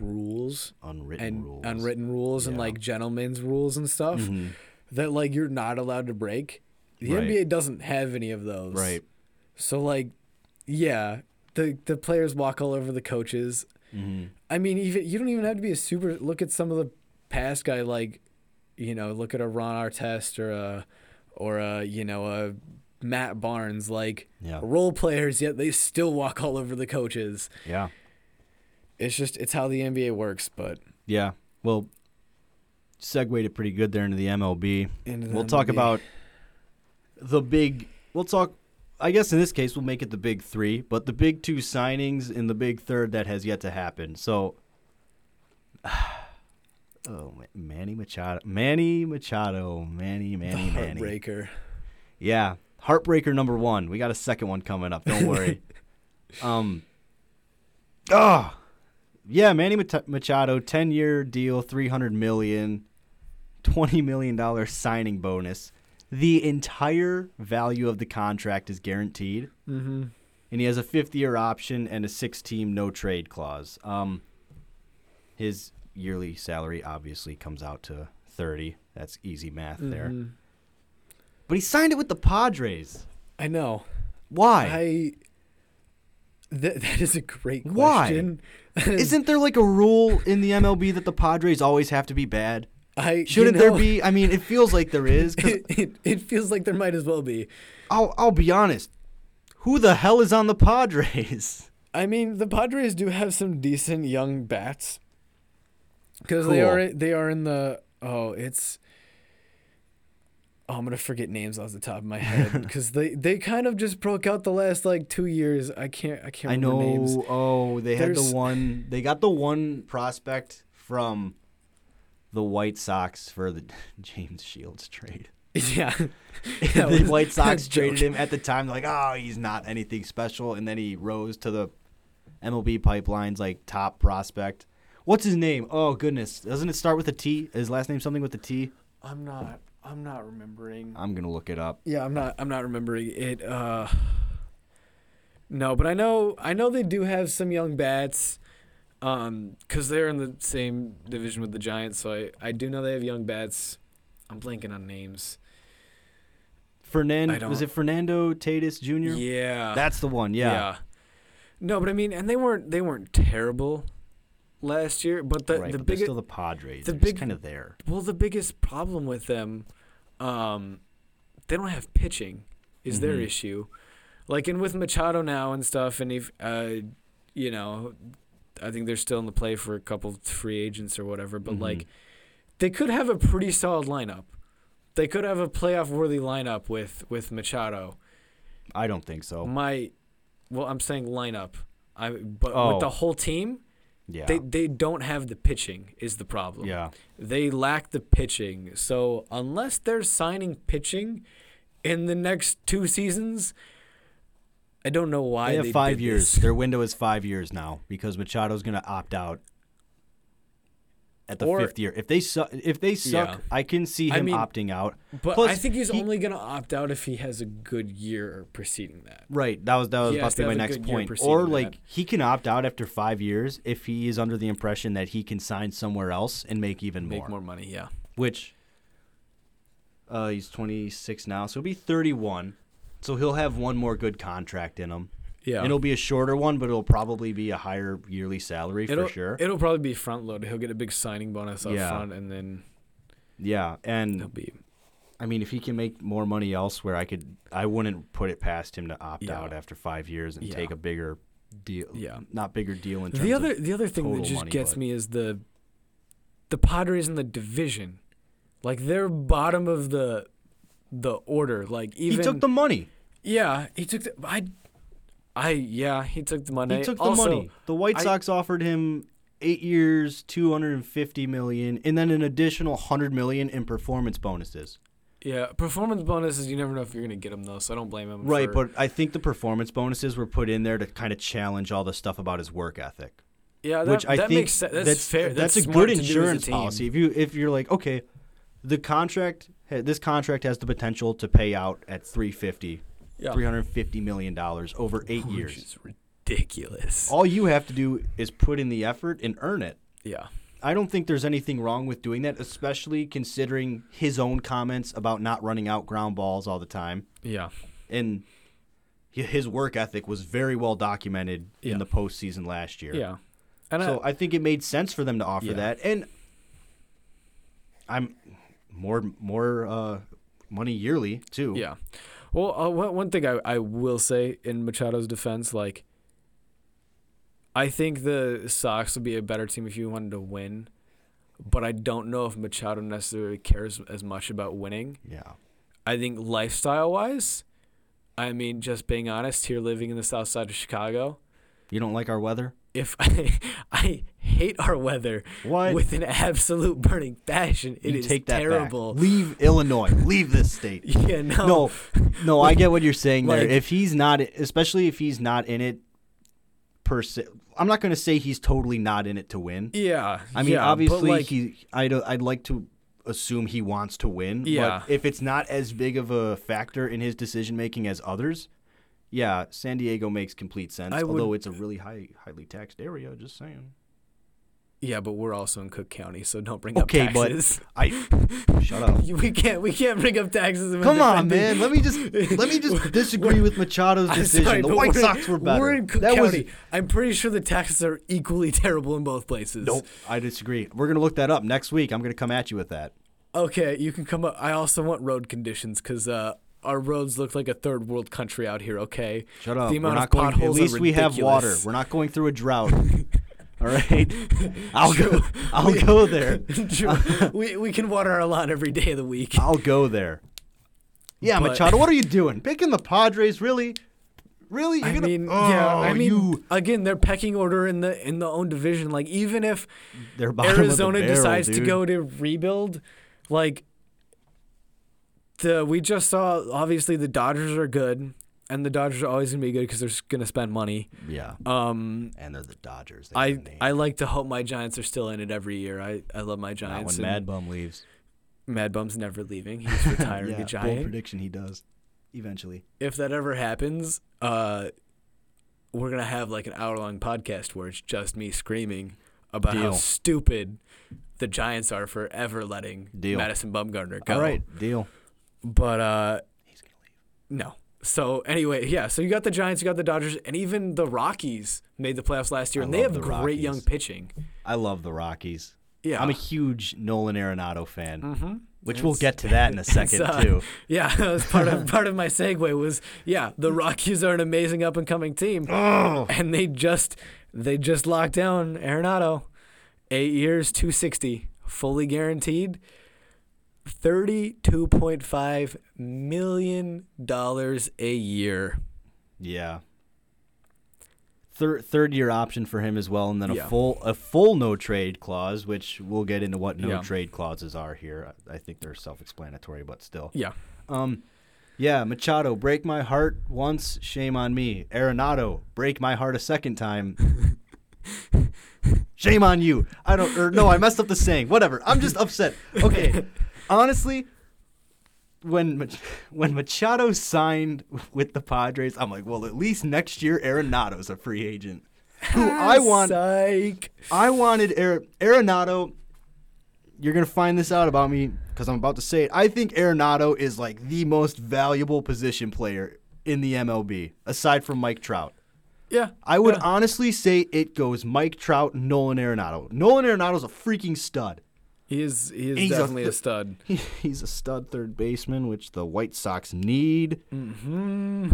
rules
unwritten
and
rules
unwritten rules and like gentlemen's rules and stuff
Mhm.
that like you're not allowed to break. The
Right.
NBA doesn't have any of those.
right
So like, yeah, the the players walk all over the coaches.
Hmm
I mean, even you don't even have to be a super. Look at some of the past guy, like, you know, look at a Ron Artest or a, or a, you know, a Matt Barnes, like
Yeah.
role players. Yet they still walk all over the coaches.
yeah
It's just it's how the NBA works. But
Yeah. Well, segued it pretty good there into the MLB.
into the
We'll talk about the big. We'll talk. I guess in this case we'll make it the big three, but the big two signings and the big third that has yet to happen. So, oh, Manny Machado, Manny Machado, Manny,
the
Manny, Manny.
heartbreaker.
Yeah, heartbreaker number one. We got a second one coming up. Don't worry. um. Ah, yeah, Manny Machado, ten-year deal, three hundred million, twenty million dollar signing bonus. The entire value of the contract is guaranteed,
Mm-hmm.
and he has a fifth-year option and a six-team no-trade clause. Um, his yearly salary obviously comes out to thirty. That's easy math there.
Mm-hmm.
But he signed it with the Padres.
I know.
Why?
I. That, that is a great question. Why?
Isn't there like a rule in the MLB that the Padres always have to be bad?
I
Shouldn't there
know,
be? I mean, it feels like there is.
It, it, it feels like there might as well be.
I'll I'll be honest. Who the hell is on the Padres?
I mean, the Padres do have some decent young bats because they are they are in the oh it's oh I'm gonna forget names off the top of my head because they they kind of just broke out the last like two years. I can't I can't
I
remember
know.
names.
Oh, they had the one. They got the one prospect from the White Sox for the James Shields trade.
Yeah,
the White Sox traded him at the time. Like, oh, he's not anything special, and then he rose to the MLB pipelines like top prospect. What's his name? Oh goodness, doesn't it start with a T? His last name something with a T?
I'm not I'm not remembering.
I'm gonna look it up.
Yeah, I'm not I'm not remembering it. Uh, no, but I know I know they do have some young bats, um, because they're in the same division with the Giants. So I I do know they have young bats. I'm blanking on names.
Fernando was it Fernando Tatis Jr.?
Yeah,
That's the one. Yeah.
No, but I mean, and they weren't they weren't terrible last year. But the
right,
the biggest
still the Padres.
the
They're
big-
kind of there.
well the biggest problem with them, um, they don't have pitching. Is their
Mhm.
issue, like and with Machado now and stuff, and if uh, you know, I think they're still in the play for a couple free agents or whatever. But
Mhm.
like, they could have a pretty solid lineup. They could have a playoff worthy lineup with with Machado.
I don't think so.
My, well, I'm saying lineup. I but
Oh.
with the whole team,
Yeah.
they they don't have the pitching. Is the problem?
yeah.
They lack the pitching. So unless they're signing pitching in the next two seasons, I don't know why
They have five
did
years.
this.
Their window is five years now because Machado's going to opt out at the
Or-
fifth year. If they suck, if they suck,
Yeah.
I can see
I
him
mean-
opting out.
But
Plus,
I think he's
he-
only going to opt out if he has a good year preceding that.
Right. That was that was about to be my next point. Or
that.
like he can opt out after five years if he is under the impression that he can sign somewhere else and make even
Make
more.
more money, yeah.
Which uh, he's 26 now, so he'll be 31. So he'll have one more good contract in him.
Yeah.
It'll be a shorter one, but it'll probably be a higher yearly salary
it'll,
for sure.
It'll probably be front loaded. He'll get a big signing bonus up
Yeah.
front and then
yeah, and
he'll be
I mean, if he can make more money elsewhere, I could. I wouldn't put it past him to opt
Yeah.
out after five years and
Yeah.
take a bigger deal.
Yeah.
not bigger deal in terms
the other
of.
the other thing that just
money,
gets me is the the Padres in the division. Like they're bottom of the the order. Like even
he took the money.
Yeah, he took the I I yeah, he took the money.
He took the
Also,
money. The White
I-
Sox offered him eight years, two hundred and fifty million, and then an additional hundred million in performance bonuses.
Yeah, performance bonuses you never know if you're gonna get them though, so I don't blame him.
Right,
for-
but I think the performance bonuses were put in there to kind of challenge all the stuff about his work ethic.
yeah, that,
which I
that
think
makes sense. That's,
that's
fair.
That's,
That's,
a good
as a
insurance policy. If you if you're like, okay, the contract this contract has the potential to pay out at 350
Yeah,
350 million dollars over 8
Which
years.
is ridiculous.
All you have to do is put in the effort and earn it.
yeah,
I don't think there's anything wrong with doing that, especially considering his own comments about not running out ground balls all the time.
yeah,
And his work ethic was very well documented
Yeah.
in the postseason last year.
yeah. And
so
I,
I think it made sense for them to offer
Yeah.
that. And I'm more more uh, money yearly too.
Yeah. Well, uh, one thing I, I will say in Machado's defense, like, I think the Sox would be a better team if you wanted to win, but I don't know if Machado necessarily cares as much about winning.
Yeah.
I think lifestyle wise, I mean, just being honest, here living in the south side of Chicago,
You don't like our weather?
If I, I hate our weather
What?
with an absolute burning passion, it
you
is
take that
terrible.
back. Leave Illinois. Leave this state.
Yeah, no.
No, no, I get what you're saying there.
Like-
If he's not, especially if he's not in it per se, I'm not going to say he's totally not in it to win.
Yeah.
I mean,
yeah,
obviously,
like,
he. I'd I'd like to assume he wants to win.
Yeah.
But if it's not as big of a factor in his decision making as others, yeah, San Diego makes complete sense.
I would-
although it's a really high, highly taxed area. Just saying.
Yeah, but we're also in Cook County, so don't bring
Okay,
up
but
taxes.
I shut up.
we can't we can't bring up taxes.
Come on, man. Let me just let me just disagree with Machado's decision.
sorry,
the White Sox were better.
We're in Cook
that was
County. I'm pretty sure the taxes are equally terrible in both places.
nope. I disagree. We're gonna look that up next week. I'm gonna come at you with that.
Okay, you can come up. I also want road conditions because uh, our roads look like a third world country out here. Okay.
Shut up.
The
We're
amount
not
of
going. At least we have water. We're not going through a drought. All right. I'll go. I'll go there.
True. we we can water our lawn every day of the week.
I'll go there. Yeah,
But-
Machado, what are you doing? Picking the Padres, really? Really? You're
I
gonna,
mean,
oh,
yeah. I oh, mean,
you,
again, their pecking order in the in the own division. Like, even if
they're bottom of the
Arizona
barrel,
decides to go to rebuild, like the we just saw. Obviously, the Dodgers are good, and the Dodgers are always gonna be good because they're gonna spend money.
Yeah,
Um,
and they're the Dodgers. They
I
have a name.
I like to hope my Giants are still in it every year. I, I love my
Not
Giants.
when Mad Bum leaves.
Mad Bum's never leaving. He's retiring
yeah,
a
bold prediction. He does eventually.
if that ever happens, uh, we're gonna have like an hour long podcast where it's just me screaming about how stupid the Giants are for ever letting
Deal.
Madison Bumgarner go.
All right, deal.
But uh,
He's gonna leave.
no. So anyway, yeah. So you got the Giants, you got the Dodgers, and even the Rockies made the playoffs last year,
I
and they have
the
great young pitching.
I love the Rockies.
Yeah.
I'm a huge Nolan Arenado fan,
mm-hmm.
which we'll get to that in a second
uh,
too.
Yeah, that was part of part of my segue was yeah, the Rockies are an amazing up and coming team.
Oh,
and they just they just locked down Arenado, eight years, two sixty, fully guaranteed, thirty two point five million dollars a year.
yeah. Third third year option for him as well, and then a
Yeah.
full a full no trade clause, which we'll get into what no
Yeah.
trade clauses are here. I I think they're self explanatory, but still.
Yeah,
Um, yeah, Machado, break my heart once, shame on me. Arenado, break my heart a second time. shame on you. I don't, or no, I messed up the saying. Whatever. I'm just upset. Okay, honestly, when Mach- when Machado signed with the Padres, I'm like, well, at least next year Arenado's a free agent. Who I ah, want,
Psych.
I wanted Ar- Arenado. You're gonna find this out about me because I'm about to say it. I think Arenado is like the most valuable position player in the MLB, aside from Mike Trout.
Yeah,
I would
yeah.
honestly say it goes Mike Trout, Nolan Arenado. Nolan Arenado's a freaking stud.
He is he is
He's
definitely a,
th-
stud.
He, he's a stud third baseman, which the White Sox need.
Mm-hmm.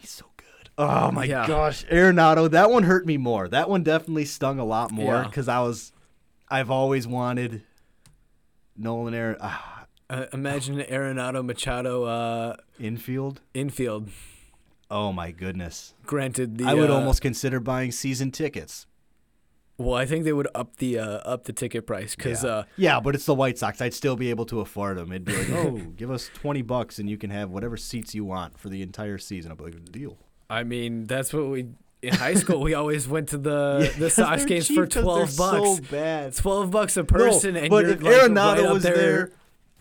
He's so good. Oh my
Yeah.
gosh, Arenado. That one hurt me more. That one definitely stung a lot more
Yeah.
because I was, I've always wanted Nolan Aaron ah,
Uh, imagine Arenado Machado uh,
infield.
infield.
Oh my goodness.
Granted, the
I would
uh,
almost consider buying season tickets.
Well, I think they would up the uh, up the ticket price because
yeah.
uh,
yeah, but it's the White Sox. I'd still be able to afford them. It'd be like, oh, give us twenty bucks and you can have whatever seats you want for the entire season. I'd be like, deal.
I mean, that's what we in high school. we always went to the the Sox games for twelve bucks.
So bad.
Twelve bucks a person,
no,
and
but
you're
if
like
Arenado
right
was
there.
there,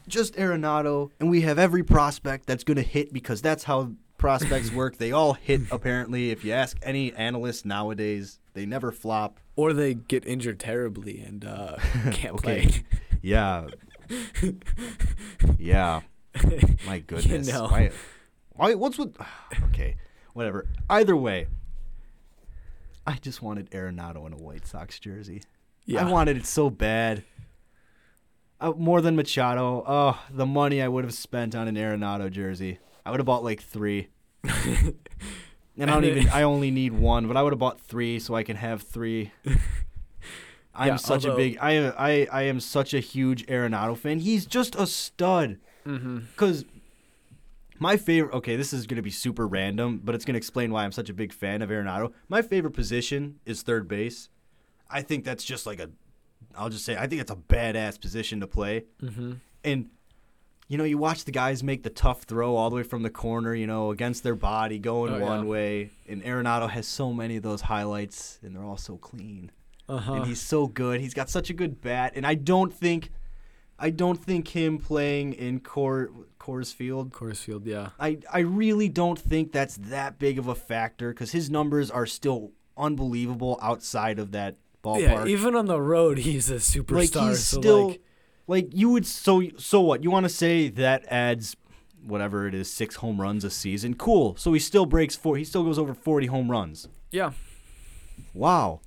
just Arenado, and we have every prospect that's going to hit because that's how prospects work. They all hit apparently. If you ask any analyst nowadays, they never flop.
or they get injured terribly and uh, can't
Okay.
play.
Yeah, yeah. My goodness.
know.
Why? Why? What's with? Okay, whatever. Either way, I just wanted Arenado in a White Sox jersey.
Yeah,
I wanted it so bad. Uh, more than Machado. Oh, the money I would have spent on an Arenado jersey. I would have bought like three. and I don't even. I only need one, but I would have bought three so I can have three. I'm
Yeah,
such
although-
a big. I I I am such a huge Arenado fan. He's just a stud.
hmm
Cause my favorite. Okay, this is gonna be super random, but it's gonna explain why I'm such a big fan of Arenado. My favorite position is third base. I think that's just like a. I'll just say I think it's a badass position to play.
hmm
And you know, you watch the guys make the tough throw all the way from the corner, you know, against their body, going
Oh,
one
yeah.
way. And Arenado has so many of those highlights, and they're all so clean.
Uh-huh.
And he's so good. He's got such a good bat, and I don't think, I don't think him playing in Cor- Coors Field.
Coors Field, yeah.
I I really don't think that's that big of a factor because his numbers are still unbelievable outside of that ballpark.
Yeah, even on the road, he's a superstar.
like he's
so
still
like,
like you would so so what you want to say that adds whatever it is six home runs a season cool so he still breaks four he still goes over 40 home runs
yeah,
wow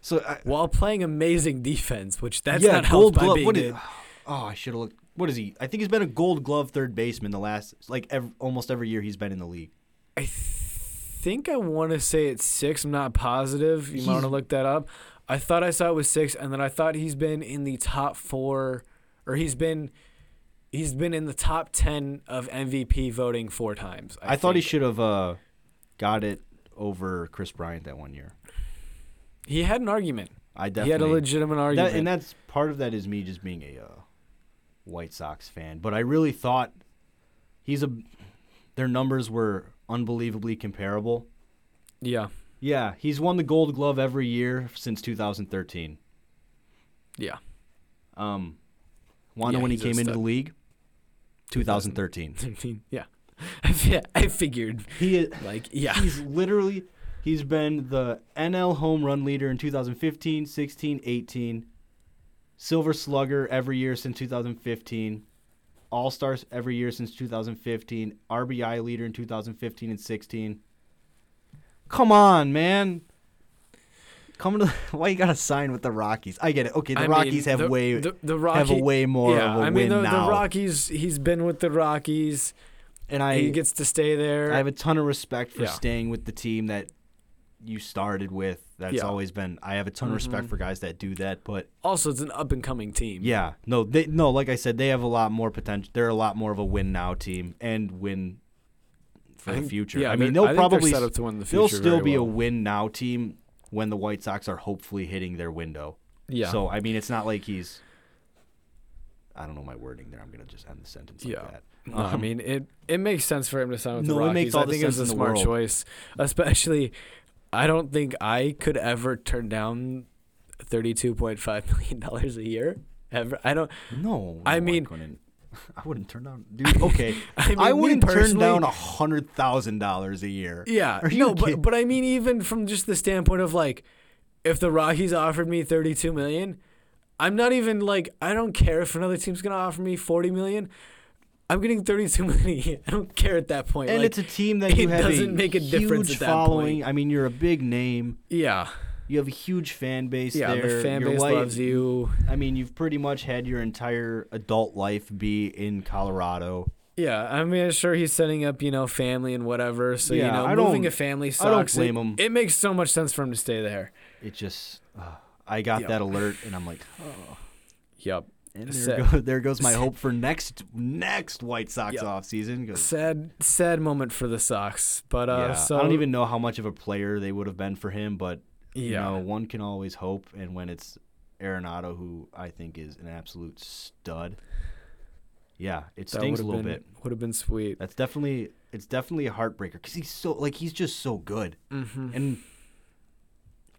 so I,
while playing amazing defense, which that's
yeah
not
gold
helped by
glove
being
what oh i should have looked what is he? I think he's been a Gold Glove third baseman the last like ev almost every year he's been in the league.
I think I want to say it's six. I'm not positive. You might want to look that up. I thought I saw it was six, and then I thought he's been in the top four, or he's been he's been in the top ten of MVP voting four times.
I, thought he should have uh, got it over Kris Bryant that one year.
He had an argument.
I
He
definitely
had a legitimate argument.
That, and that's part of that is me just being a uh, White Sox fan. But I really thought he's a. Their numbers were unbelievably comparable.
yeah,
Yeah, he's won the Gold Glove every year since 2013.
yeah.
Um, wanna
Yeah,
when he came into the league? 2013.
13. Yeah, I I figured.
he is,
Like, yeah,
he's literally he's been the NL home run leader in 2015, 16, 18. Silver Slugger every year since 2015. All Stars every year since 2015. RBI leader in 2015 and 16. Come on, man. Come to why you gotta sign with the Rockies? I get it. Okay, the
I mean,
Rockies have
the,
way
the, the
have
Rocky,
a way more
yeah,
of a
I mean
win
the,
now.
the Rockies. He's been with the Rockies.
and I
he gets to stay there.
I have a ton of respect for
Yeah.
staying with the team that you started with. That's
Yeah.
always been. I have a ton of respect
Mhm.
for guys that do that. But
also, it's an up and coming team.
yeah, no, they no. Like I said, they have a lot more potential. They're a lot more of a win now team and win for
I
the future.
Yeah,
I mean, they'll
I
probably
set up to win the future.
they'll
still
be a win now team when the White Sox are hopefully hitting their window.
yeah.
So I mean, it's not like he's. I don't know my wording there. I'm gonna just end the sentence like
Yeah.
that.
No, I
Um,
mean it. It makes sense for him to sign with
No,
the
it
Rockies.
makes all
I think it was a smart
world.
choice, especially. I don't think I could ever turn down thirty-two point five million dollars a year. Ever. I don't.
No,
I
no,
mean-.
I wouldn't turn down, dude. Okay,
I, mean,
I wouldn't turn down a hundred thousand dollars a year.
Yeah, no,
kidding?
but but I mean, even from just the standpoint of like, if the Rockies offered me thirty-two million, I'm not even like I don't care if another team's gonna offer me forty million. I'm getting thirty-two million. a year. I don't care at that point.
And
like,
it's a team that you have
doesn't
a
make a difference
huge
at that
following.
point.
I mean, you're a big name.
yeah,
You have a huge fan base
yeah.
there.
The fan
Your
base
life-
loves you.
I mean, you've pretty much had your entire adult life be in Colorado.
Yeah, I mean, sure he's setting up, you know, family and whatever. So
Yeah,
you know,
I
moving a family
I don't blame him.
It makes so much sense for him to stay there.
It just, uh, I got
Yeah.
that alert, and I'm like, oh.
Yep.
And
Sad.
there, go, there goes my hope for next next White Sox
Yep.
offseason. 'cause-
Sad, sad moment for the Sox. But uh,
yeah,
so
I don't even know how much of a player they would have been for him, but you
Yeah.
know, one can always hope. And when it's Arenado, who I think is an absolute stud, yeah, it
that
stings a little
been,
bit.
Would have been sweet.
That's definitely it's definitely a heartbreaker because he's so like he's just so good,
Mm-hmm.
and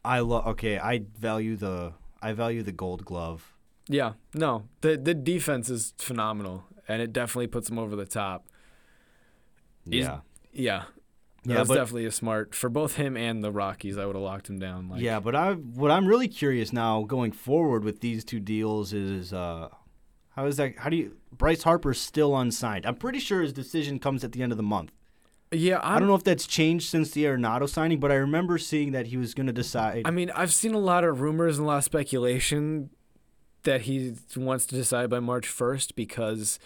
I love. Okay, I value the I value the Gold Glove.
Yeah, no, the the defense is phenomenal, and it definitely puts him over the top. He's-
Yeah,
Yeah,
yeah,
that's
but
definitely a smart for both him and the Rockies. I would have locked him down. Like,
yeah, but I what I'm really curious now going forward with these two deals is uh how is that how do you Bryce Harper's still unsigned. I'm pretty sure his decision comes at the end of the month.
yeah.
I'm, I do not know if that's changed since the Arenado signing, but I remember seeing that he was going to decide.
I mean, I've seen a lot of rumors and a lot of speculation that he wants to decide by March 1st because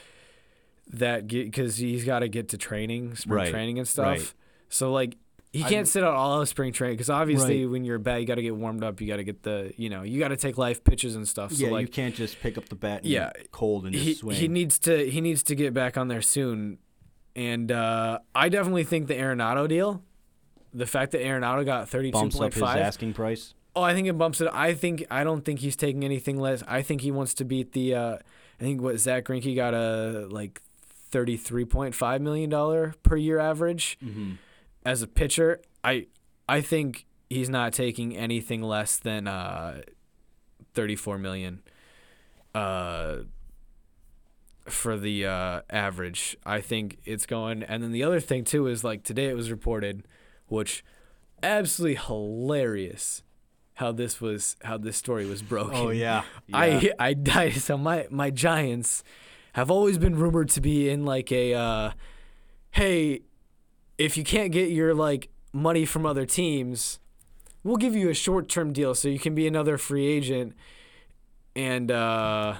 that because he's got to get to training, spring
Right,
training and stuff.
right.
So like he can't sit out all of spring training because obviously
Right.
when you're a bat, you got to get warmed up. You got to get the you know you got to take live pitches and stuff. So
yeah,
like
you can't just pick up the bat and
Yeah,
cold and just
he
swing.
he needs to he needs to get back on there soon. And uh, I definitely think the Arenado deal, the fact that Arenado got thirty two point five bumps
up his asking price.
Oh, I think it bumps it. I think I don't think he's taking anything less. I think he wants to beat the. Uh, I think what Zack Greinke got a like thirty three point five million dollar per year average
Mm-hmm.
As a pitcher. I I think he's not taking anything less than uh, thirty four million. Uh, for the uh, average, I think it's going. And then the other thing too is like today it was reported, which absolutely hilarious how this was how this story was broken.
Oh yeah,
I I died. So my my Giants have always been rumored to be in like a uh, hey, if you can't get your like money from other teams, we'll give you a short term deal so you can be another free agent. And uh,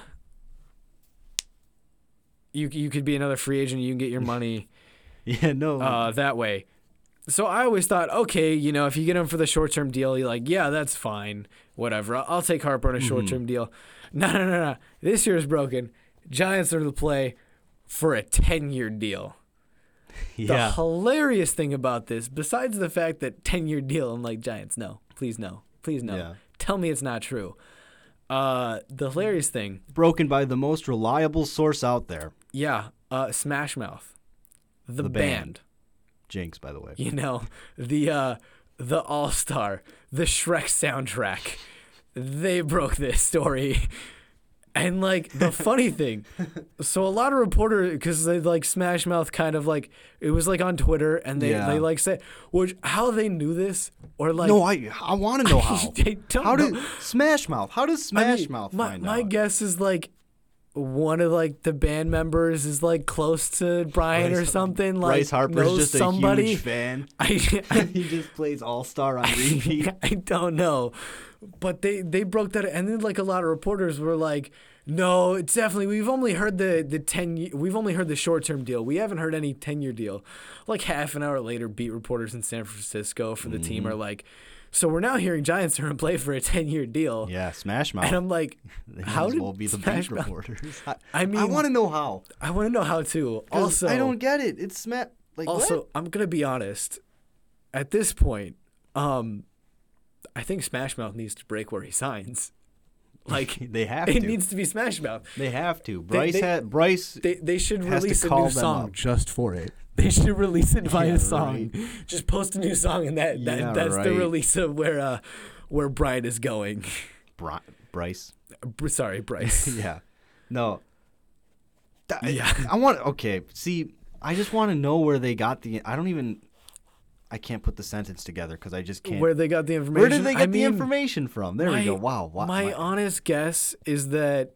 you you could be another free agent. You can get your money
Yeah, no.
uh, that way. So I always thought, okay, you know, if you get him for the short term deal, you're like, yeah, that's fine, whatever. I'll, I'll take Harper on a short term deal. No, no, no, no. This year is broken. Giants are the play for a ten year deal. The hilarious thing about this, besides the fact that 10 year deal, I'm like, Giants, no, please no, please no.
Yeah.
Tell me it's not true. Uh, the hilarious thing,
Broken by the most reliable source out there.
yeah, uh, Smash Mouth, the,
The
band,
band. Jinx, by the way.
you know, the uh, the All Star, the Shrek soundtrack. They broke this story. And like the funny thing, so a lot of reporters, because they like Smash Mouth, kind of like it was like on Twitter, and they
Yeah.
they like say, which how they knew this, or like
no, I I want to know how. how
know.
did Smash Mouth? How does
I
Smash
mean,
Mouth
my, my
out?
guess is like one of like the band members is like close to Brian or something. Like
Bryce Harper's
knows
just
somebody.
a huge fan.
I, I
he just plays All Star on repeat.
I don't know, but they they broke that, and then like a lot of reporters were like, "No, it's definitely we've only heard the the ten we've only heard the short term deal. We haven't heard any ten year deal." Like half an hour later, beat reporters in San Francisco for the team
Mm-hmm.
are like, "So we're now hearing Giants are in play for a ten year deal."
yeah, Smash Mouth.
And I'm like, how did
well be the
Smash Mouth-
reporters. I,
I
I want to know how.
I want to know how to.
'Cause
Also,
I don't get it. It's Smash. Like
also,
what?
I'm gonna be honest. At this point, um, I think Smash Mouth needs to break where he signs. Like
they have to
it
to.
needs to be Smash Mouth.
they have to. Bryce
they-
had Bryce.
They they should
Has
release a
call
new
them
song
up.
just for it. They should release it via
Yeah,
song. Just post a new song, and that, that
Yeah,
that's the release of where uh where Brian is going.
Bri- Bryce.
Br- Sorry, Bryce.
yeah. No. That-
Yeah.
I want. Okay. See, I just want to know where they got the. I don't even. I can't put the sentence together because I just can't.
Where they got the information?
Where did they get
I
the
mean,
information from? There we
my-
go. Wow. Wow.
my honest guess is that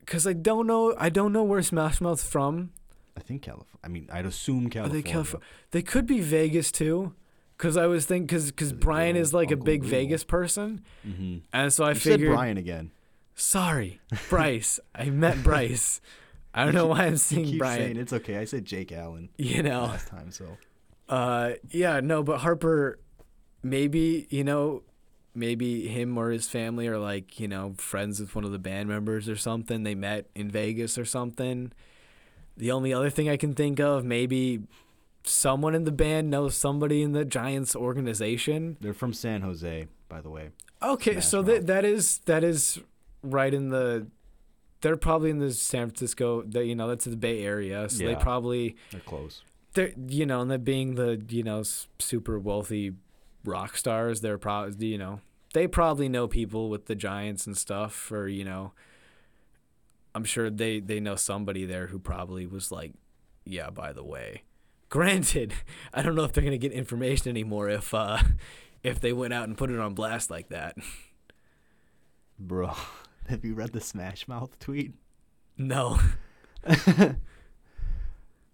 because I don't know, I don't know where Smash Mouth's from.
I think California. I mean, I'd assume
Are
California.
they California? They could be Vegas too, because I was thinking because because Brian is like a big
Google.
Vegas person,
Mm-hmm.
and so I
said
figured.
Brian again.
Sorry, Bryce. I met Bryce. I don't know why I'm
seeing
Brian.
saying it's okay. I said Jake Allen
You know.
last time, so
Uh, yeah, no, but Harper, maybe you know, maybe him or his family are like you know friends with one of the band members or something. They met in Vegas or something. The only other thing I can think of, maybe someone in the band knows somebody in the Giants organization.
they're from San Jose, by the way.
Okay,
Smash
so that that is that is right in the. They're probably in the San Francisco. That you know, that's the Bay Area. So they probably
They're close.
they're you know, and that being the you know super wealthy rock stars, they're probably you know they probably know people with the Giants and stuff, or you know, I'm sure they they know somebody there who probably was like, yeah, by the way. Granted, I don't know if they're gonna get information anymore if uh if they went out and put it on blast like that.
Bro, have you read the Smash Mouth tweet?
No.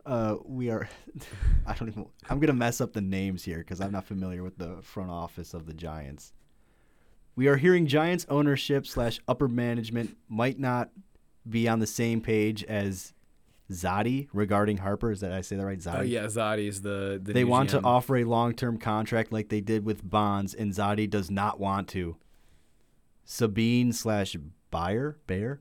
Uh, we are. I don't even. I'm gonna mess up the names here because I'm not familiar with the front office of the Giants. We are hearing Giants ownership slash upper management might not be on the same page as Zaidi regarding Harper. Is that I say that right? Oh, Zaidi.
Oh yeah, Zaidi's the, the
They want to offer a long term contract like they did with Bonds, and Zaidi does not want to. Sabean slash Bayer Baer.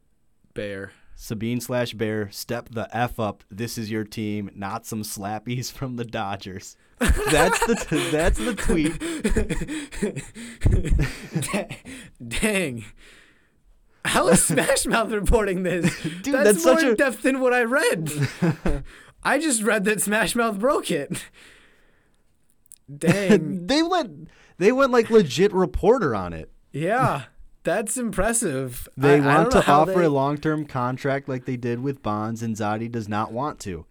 Baer.
Sabean slash Baer, step the F up. This is your team, not some slappies from the Dodgers. That's the t- that's the tweet.
Dang. How is Smash Mouth reporting this?
Dude,
that's,
that's
more in
a-
depth than what I read. I just read that Smash Mouth broke it. Dang.
they went they went like legit reporter on it.
yeah. That's impressive.
They
I- I
want
don't
to offer
they-
a long term contract like they did with Bonds, and Zaidi does not want to.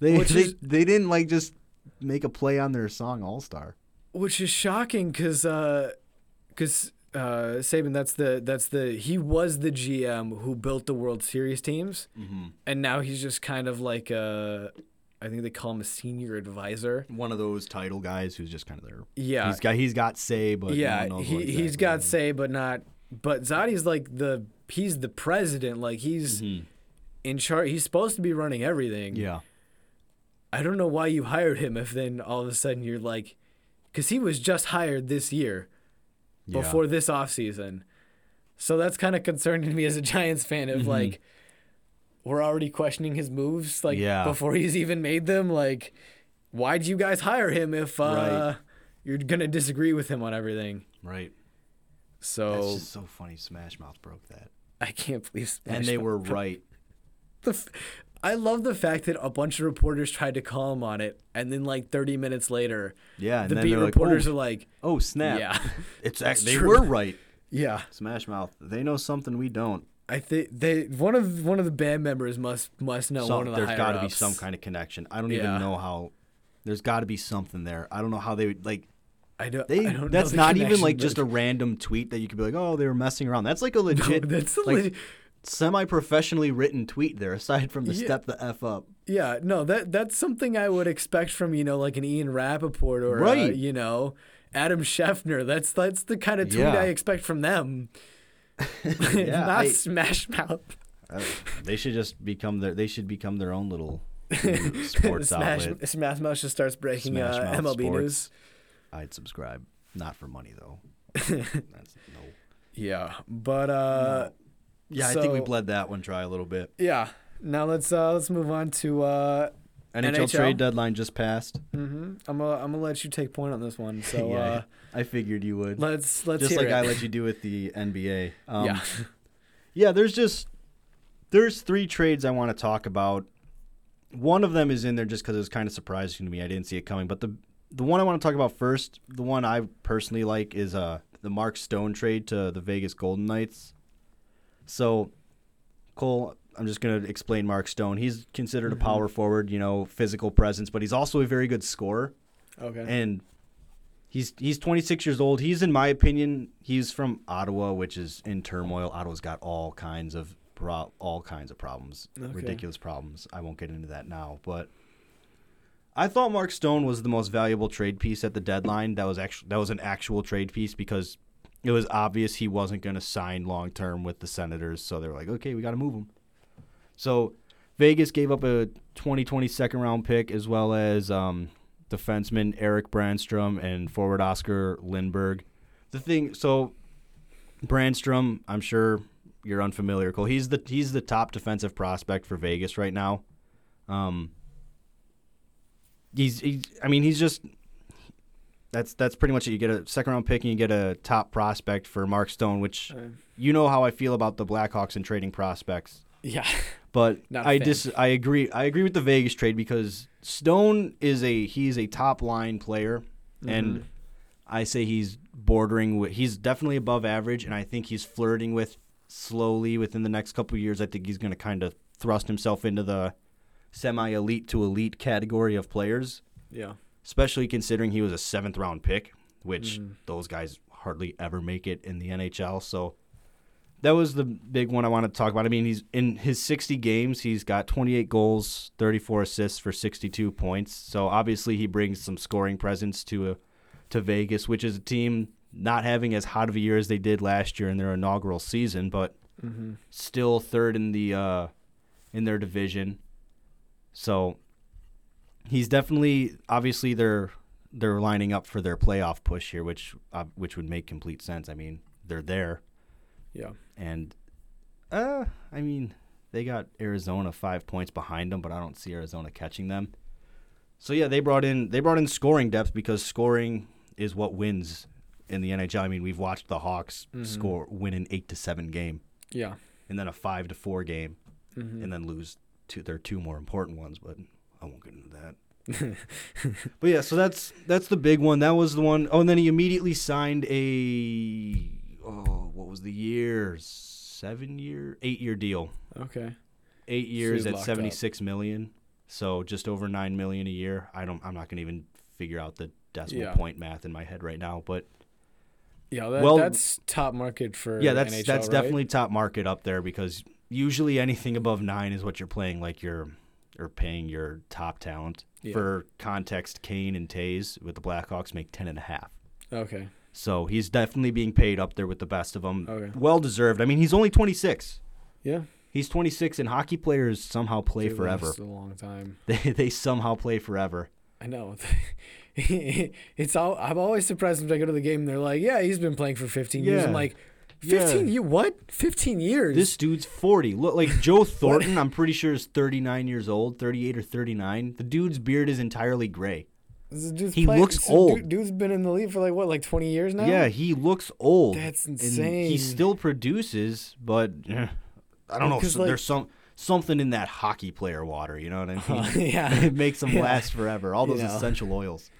They
Which
they,
is-
they didn't like just make a play on their song All Star.
which is shocking because because uh, uh, Sabean that's the that's the he was the GM who built the World Series teams,
Mm-hmm.
and now he's just kind of like a I think they call him a senior advisor.
One of those title guys who's just kind of there.
Yeah,
he's got he's got say, but
yeah, he
what
he's
exactly
got say, but not. But Zaidi's like the he's the president. Like he's
Mhm.
in charge. He's supposed to be running everything.
Yeah.
I don't know why you hired him if then all of a sudden you're like, because he was just hired this year
Yeah.
before this offseason. So that's kind of concerning to me as a Giants fan of
Mhm.
like, we're already questioning his moves like
Yeah.
before he's even made them. Like, why'd you guys hire him if uh,
Right.
you're going to disagree with him on everything?
Right.
So
That's just so funny. Smash Mouth broke that,
I can't believe
and they
Mouth
were right.
the f- I love the fact that a bunch of reporters tried to call him on it, and then like 30 minutes later,
Yeah. And
the
then
beat
they're like,
reporters
oh,
are like,
oh snap!
"Yeah,
It's actually they
true.
were right.
yeah."
Smash Mouth. They know something we don't.
I think they one of one of the band members must must know
Some-
one of the
there's got to be some kind of connection. I don't
Yeah.
even know how. There's got to be something there. I don't know how they would like.
I don't.
They
I don't know
that's not even like just a random tweet that you could be like, oh, they were messing around. That's like a
No,
legit,
that's a
like,
leg-
semi-professionally written tweet there. Aside from the
Yeah.
step the f up.
yeah. No, that that's something I would expect from you know like an Ian Rapoport or uh,
Right.
you know Adam Schefter. That's that's the kind of tweet
Yeah.
I expect from them.
Yeah,
not
I-
Smash Mouth.
Uh, they should just become their. They should become their own little sports
Smash
outlet.
Smash Mouth just starts breaking
Smash
uh, MLB
Sports.
news.
I'd subscribe, not for money though. That's no.
Yeah, but uh,
Yeah, I think we bled that one dry a little bit.
yeah. Now let's uh let's move on to uh
NHL,
NHL?
trade deadline just passed.
Mm-hmm. I'm gonna I'm gonna let you take point on this one. So
Yeah,
uh
I figured you would.
let's let's
just like
it.
I let you do with the NBA. Um,
yeah.
yeah. There's just there's three trades I want to talk about. One of them is in there just because it was kind of surprising to me. I didn't see it coming. But the the one I want to talk about first, the one I personally like, is uh the Mark Stone trade to the Vegas Golden Knights. So, Cole, I'm just gonna explain Mark Stone. He's considered
Mhm.
a power forward, you know, physical presence, but he's also a very good scorer
okay.
and he's he's 26 years old. He's in my opinion, he's from Ottawa, which is in turmoil. Ottawa's got all kinds of pro- all kinds of problems,
Okay.
ridiculous problems. I won't get into that now, but I thought Mark Stone was the most valuable trade piece at the deadline. That was actually that was an actual trade piece because it was obvious he wasn't going to sign long term with the Senators, so they were like, "Okay, we got to move him." So Vegas gave up a 2020 second round pick as well as um, defenseman Erik Brännström and forward Oscar Lindberg. The thing, so Brännström, I'm sure you're unfamiliar, Cole. He's the he's the top defensive prospect for Vegas right now. Um, he's, he's I mean he's just that's that's pretty much it. You get a second round pick and you get a top prospect for Mark Stone, which
Uh,
you know how I feel about the Blackhawks and trading prospects.
yeah.
But I dis I agree I agree with the Vegas trade because Stone is a he's a top line player
Mm-hmm.
and I say he's bordering with he's definitely above average and I think he's flirting with slowly within the next couple of years I think he's going to kind of thrust himself into the semi elite to elite category of players
Yeah.
Especially considering he was a 7th round pick which
Mhm.
those guys hardly ever make it in the NHL so that was the big one I wanted to talk about. I mean, he's in his 60 games, he's got 28 goals, 34 assists for 62 points. So obviously he brings some scoring presence to a, to Vegas, which is a team not having as hot of a year as they did last year in their inaugural season, but
Mm-hmm.
still third in the uh, in their division. So he's definitely obviously they're they're lining up for their playoff push here, which uh, which would make complete sense. I mean, they're there.
Yeah.
And uh I mean, they got Arizona 5 points behind them, but I don't see Arizona catching them. So yeah, they brought in they brought in scoring depth because scoring is what wins in the NHL. I mean, we've watched the Hawks
Mhm.
score win an 8 to 7 game
Yeah.
and then a 5 to 4 game
Mm-hmm.
and then lose two their two more important ones, but I won't get into that. But yeah, so that's that's the big one. That was the one. Oh, and then he immediately signed a oh, what was the year? Seven year, eight year deal.
okay.
Eight years
he's
at seventy six million. So just over nine million a year. I don't. I'm not gonna even figure out the decimal
Yeah.
point math in my head right now. But
Yeah. That,
Well-
that's top market for
yeah, that's
NHL,
that's
right?
definitely top market up there because usually anything above nine is what you're playing like you're or paying your top talent.
Yeah.
For context, Kane and Toews with the Blackhawks make ten and a half.
Okay.
So he's definitely being paid up there with the best of them.
Okay.
Well deserved. I mean, he's only 26.
Yeah.
He's 26, and hockey players somehow play
Dude,
forever.
a long time.
They they somehow play forever.
I know. it's all. I'm always surprised when I go to the game. and They're like, "Yeah, he's been playing for 15 years." I'm like,
Yeah.
15 you what? 15 years?
This dude's 40. Look like Joe Thornton. I'm pretty sure is 39 years old, 38 or 39. The dude's beard is entirely gray.
This dude's
he looks
this
old.
Dude, dude's been in the league for like what, like 20 years now?
Yeah, he looks old.
That's insane.
he still produces, but eh, I don't know. So-
like-
there's some something in that hockey player water. You know what I mean?
yeah.
it makes them
Yeah.
last forever. All
You
those
know.
essential oils.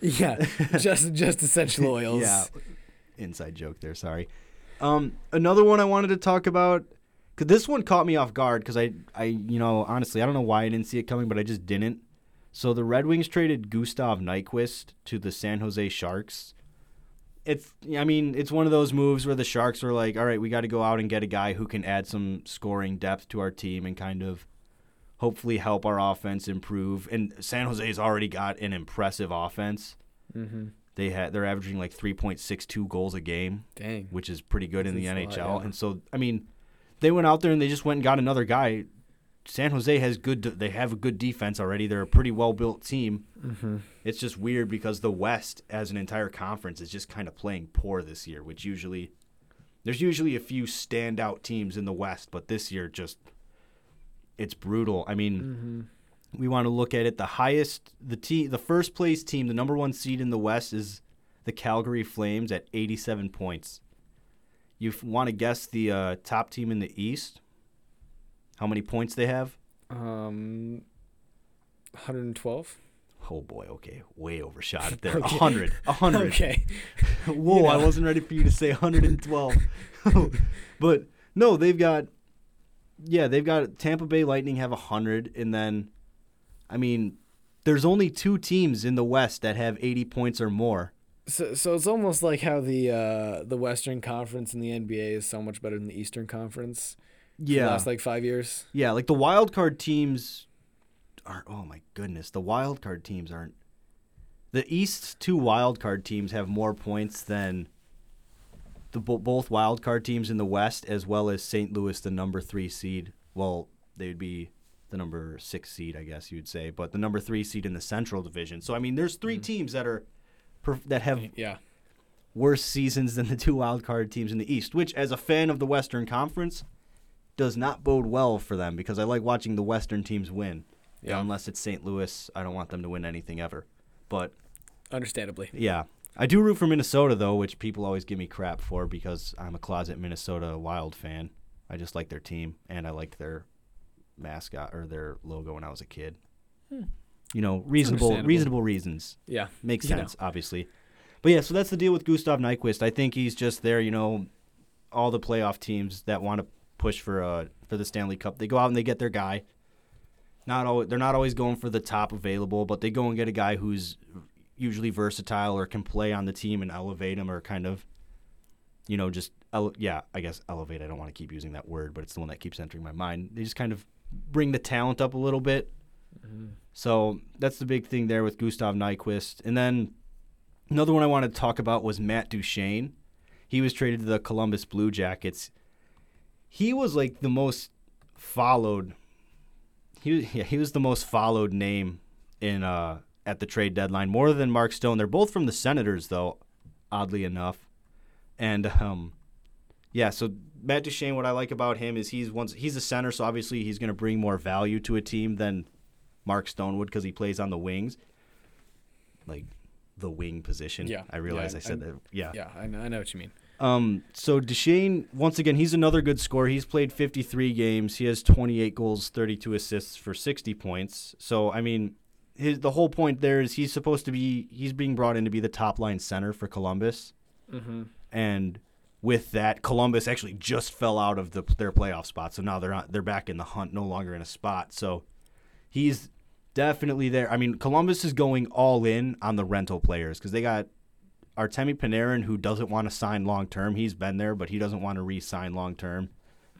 yeah, just just essential oils.
Yeah, inside joke there. Sorry. Um, another one I wanted to talk about because this one caught me off guard because I, I, you know, honestly, I don't know why I didn't see it coming, but I just didn't. So the Red Wings traded Gustav Nyquist to the San Jose Sharks. It's, I mean, it's one of those moves where the Sharks were like, all right, we got to go out and get a guy who can add some scoring depth to our team and kind of hopefully help our offense improve. And San Jose's already got an impressive offense.
Mm-hmm.
They had they're averaging like 3.62 goals a game,
Dang.
which is pretty good in the NHL.
lot, yeah.
And so, I mean, they went out there and they just went and got another guy. San Jose has good. They have a good defense already. They're a pretty well built team.
Mm-hmm.
It's just weird because the West, as an entire conference, is just kind of playing poor this year. Which usually, there's usually a few standout teams in the West, but this year just, it's brutal. I mean,
Mm-hmm.
We want to look at it. The highest, the team, the first place team, the number one seed in the West is the Calgary Flames at 87 points. You f- want to guess the uh, top team in the East? How many points they have?
Um, 112.
Oh boy, okay, way overshot it there.
Okay.
100, 100.
Okay.
Whoa,
You
I wasn't ready for you to say 112. but no, they've got yeah, they've got Tampa Bay Lightning have 100 and then I mean, there's only two teams in the West that have 80 points or more.
So, so it's almost like how the uh, the Western Conference in the NBA is so much better than the Eastern Conference.
Yeah.
last like five years.
yeah, like the wild card teams aren't oh my goodness, the wild card teams aren't the East two wild card teams have more points than the both wild card teams in the West as well as St. Louis the number 3 seed. Well, they'd be the number 6 seed, I guess you'd say, but the number 3 seed in the Central Division. So I mean, there's 3 mm-hmm. teams that are that have
Yeah.
worse seasons than the two wild card teams in the East, which, as a fan of the Western Conference, does not bode well for them because I like watching the Western teams win.
Yeah.
Unless it's St. Louis, I don't want them to win anything ever. But
Understandably.
yeah, I do root for Minnesota though, which people always give me crap for because I'm a closet Minnesota Wild fan. I just like their team and I liked their mascot or their logo when I was a kid.
Hmm.
You know, reasonable reasonable reasons.
Yeah.
Makes
You know.
sense, obviously. But yeah, so that's the deal with Gustav Nyquist. I think he's just there, you know, all the playoff teams that want to push for uh for the Stanley Cup, they go out and they get their guy. Not always, they're not always going for the top available, but they go and get a guy who's usually versatile or can play on the team and elevate him or kind of you know, just ele- yeah, I guess elevate. I don't want to keep using that word, but it's the one that keeps entering my mind. They just kind of bring the talent up a little bit. So that's the big thing there with Gustav Nyquist. And then another one I wanted to talk about was Matt Duchene. He was traded to the Columbus Blue Jackets. He was like the most followed. He yeah, he was the most followed name in uh at the trade deadline, more than Mark Stone. They're both from the Senators, though, oddly enough. And um, yeah, so Matt Duchene, what I like about him is he's once he's a center, so obviously he's going to bring more value to a team than Mark Stone would because he plays on the wings, like the wing position.
Yeah,
I realize
yeah,
I said
I'm-
that. Yeah.
Yeah, I know, I know what you mean.
Um, so Duchene, once again, he's another good scorer. He's played 53 games. He has 28 goals, 32 assists for 60 points. So I mean, his the whole point there is he's supposed to be he's being brought in to be the top line center for Columbus,
Mm-hmm.
and with that, Columbus actually just fell out of the, their playoff spot. So now they're not they're back in the hunt, no longer in a spot. So he's definitely there. I mean, Columbus is going all in on the rental players because they got Artemi Panarin, who doesn't want to sign long term. He's been there, but he doesn't want to re-sign long term.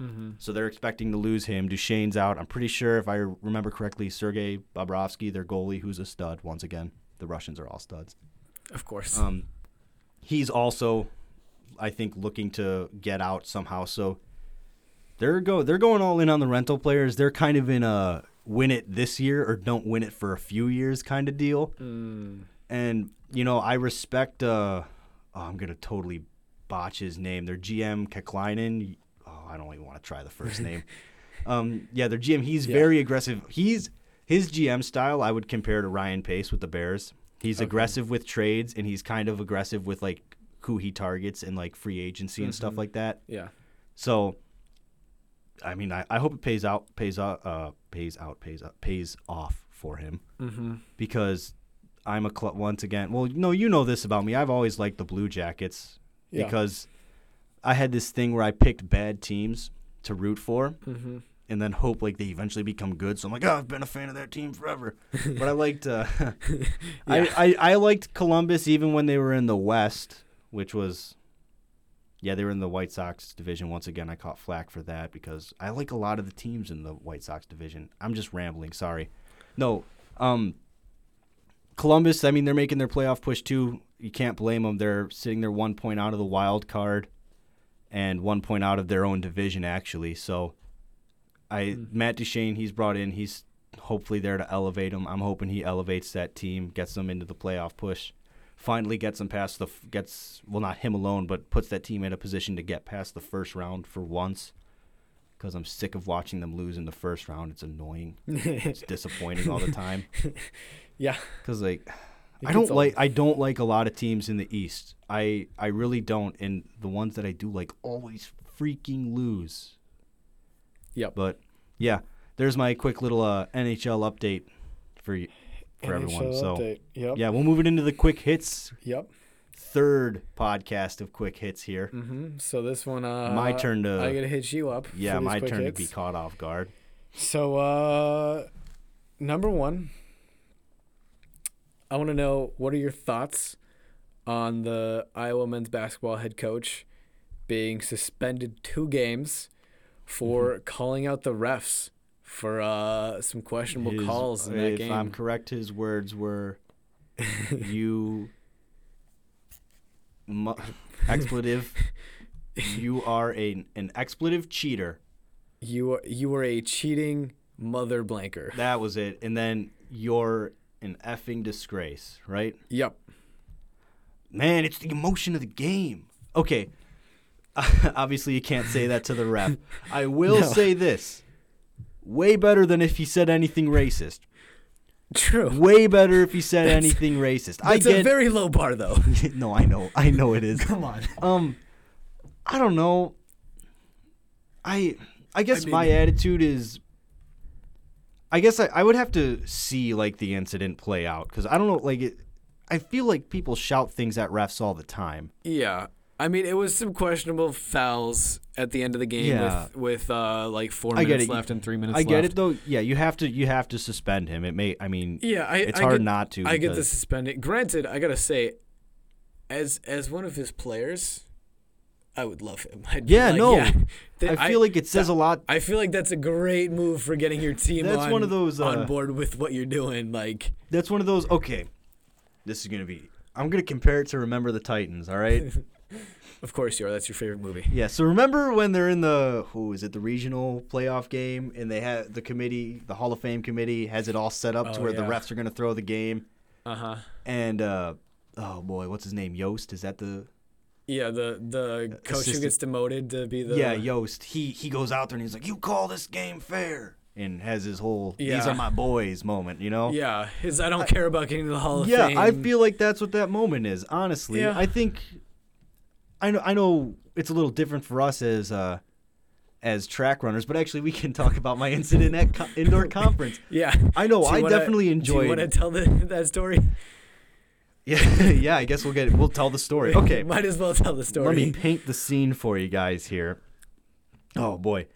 Mm-hmm.
So they're expecting to lose him. Duchene's out. I'm pretty sure, if I remember correctly, Sergei Bobrovsky, their goalie, who's a stud. Once again, the Russians are all studs.
Of course.
Um, he's also, I think, looking to get out somehow. So they're go they're going all in on the rental players. They're kind of in a win it this year or don't win it for a few years kind of deal.
Mm.
And you know, I respect. Uh, oh, I'm gonna totally botch his name. Their GM Keklinen. Oh, I don't even want to try the first name. um, yeah, their GM. He's
Yeah.
very aggressive. He's his GM style. I would compare to Ryan Pace with the Bears. He's
Okay.
aggressive with trades, and he's kind of aggressive with like who he targets and like free agency and stuff
Mhm.
like that.
Yeah.
So, I mean, I, I hope it pays out, pays out, uh, pays out, pays out, pays off for him
Mm-hmm.
because I'm a cl- once again. Well, no, you know this about me. I've always liked the Blue Jackets
Yeah.
because I had this thing where I picked bad teams to root for
Mm-hmm.
and then hope like they eventually become good. So I'm like, oh, I've been a fan of that team forever. but I liked, uh, I, I I liked Columbus even when they were in the West, which was. Yeah, they were in the White Sox division. Once again, I caught flack for that because I like a lot of the teams in the White Sox division. I'm just rambling, sorry. No, um, Columbus, I mean, they're making their playoff push too. You can't blame them. They're sitting there one point out of the wild card and one point out of their own division, actually. So, I
Hmm.
Matt Duchene, he's brought in. He's hopefully there to elevate them. I'm hoping he elevates that team, gets them into the playoff push, finally gets them past the gets well not him alone, but puts that team in a position to get past the first round for once. Because I'm sick of watching them lose in the first round. It's annoying. It's disappointing all the time.
yeah.
Because like
It
I don't like I don't like a lot of teams in the East. I I really don't, and the ones that I do like always freaking lose.
Yep.
But yeah, there's my quick little uh, NHL update for you, for everyone.
NHL
So
update. Yep.
yeah, we'll move it into the quick hits.
Yep.
Third podcast of quick hits here.
Mm-hmm. So this one, uh,
my turn to
I gotta hit you up.
yeah, my turn
hits.
to be caught off guard.
So, uh, number one, I want to know what are your thoughts on the Iowa men's basketball head coach being suspended two games for
Mm-hmm.
calling out the refs for uh, some questionable
His-
calls in that
if
game.
I'm correct, his words were, "You mu- expletive. you are a an expletive cheater."
You are you were a cheating mother blanker.
That was it. And then you're an effing disgrace, right?
Yep.
Man, it's the emotion of the game. Okay. Obviously, you can't say that to the ref. I will
No.
say this. Way better than if he said anything racist.
True.
Way better if he said
That's-
anything racist. I
That's a
get
very low bar, though.
No, I know. I know it is.
Come on.
Um I don't know. I I guess
I
my attitude is I guess I, I would have to see like the incident play out cuz I don't know like it I feel like people shout things at refs all the time.
Yeah. I mean, it was some questionable fouls at the end of the game
Yeah.
with with uh, like four
I
minutes left and three minutes
I get
left.
it though. Yeah, you have to you have to suspend him. It may I mean
Yeah, I,
it's
I
hard
get,
not to
I get the suspending. Granted, I gotta say, as as one of his players, I would love him. I'd
Yeah,
like,
no.
th-
I feel like it says a lot
I feel like that's a great move for getting your team
That's
on,
one of those, uh,
on board with what you're doing. Like,
That's one of those. Okay, this is gonna be. I'm gonna compare it to Remember the Titans. All right.
of course you are. That's your favorite movie.
yeah. So remember when they're in the who is it the regional playoff game and they have the committee, the Hall of Fame committee has it all set up to
Oh,
where the refs are gonna throw the game
Uh huh.
and uh oh boy, what's his name? Yost. Is that the
Yeah, the the coach who gets demoted to be the
yeah Yost? He he goes out there and he's like, you call this game fair and has his whole these are my boys moment. You know.
Yeah, his I don't care about getting to the Hall of
yeah,
Fame.
Yeah, I feel like that's what that moment is. Honestly,
Yeah.
I think I know I know it's a little different for us as uh as track runners, but actually we can talk about my incident at co- indoor conference.
Yeah.
I know I
wanna-
definitely
Do you
enjoyed.
want to tell the, that story?
yeah, yeah. I guess we'll get we'll tell the story. Okay,
Might as well tell the story.
let me paint the scene for you guys here. Oh boy,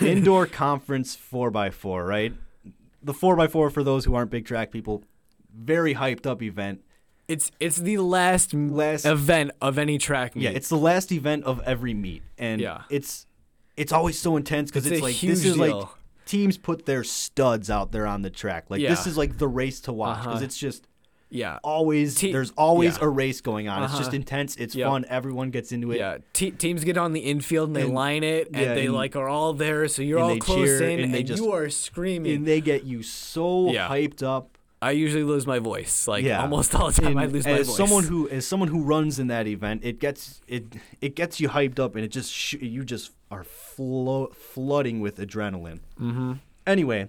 indoor conference four x four, right? The four x four for those who aren't big track people, very hyped up event.
It's it's the last,
Last
event of any track meet.
Yeah, it's the last event of every meet, and
Yeah.
it's it's always so intense because
It's
it's, like this is like teams put their studs out there on the track. Like this is like the race to watch because
Uh-huh.
it's just
Yeah.
always
Te-
there's always
yeah.
a race going on. It's just
Uh-huh.
intense. It's
Yep.
fun. Everyone gets into it.
Yeah, Te- teams get on the infield and they
And-
line it, and
yeah,
they
and-
like are all there, so you're all close in,
and
and,
just-
you are screaming.
And they get you so
Yeah.
hyped up.
I usually lose my voice, like
Yeah.
almost all the time. I lose my
as
voice.
someone who as someone who runs in that event, it gets it it gets you hyped up, and it just sh- you just are flo- flooding with adrenaline.
Mm-hmm.
Anyway,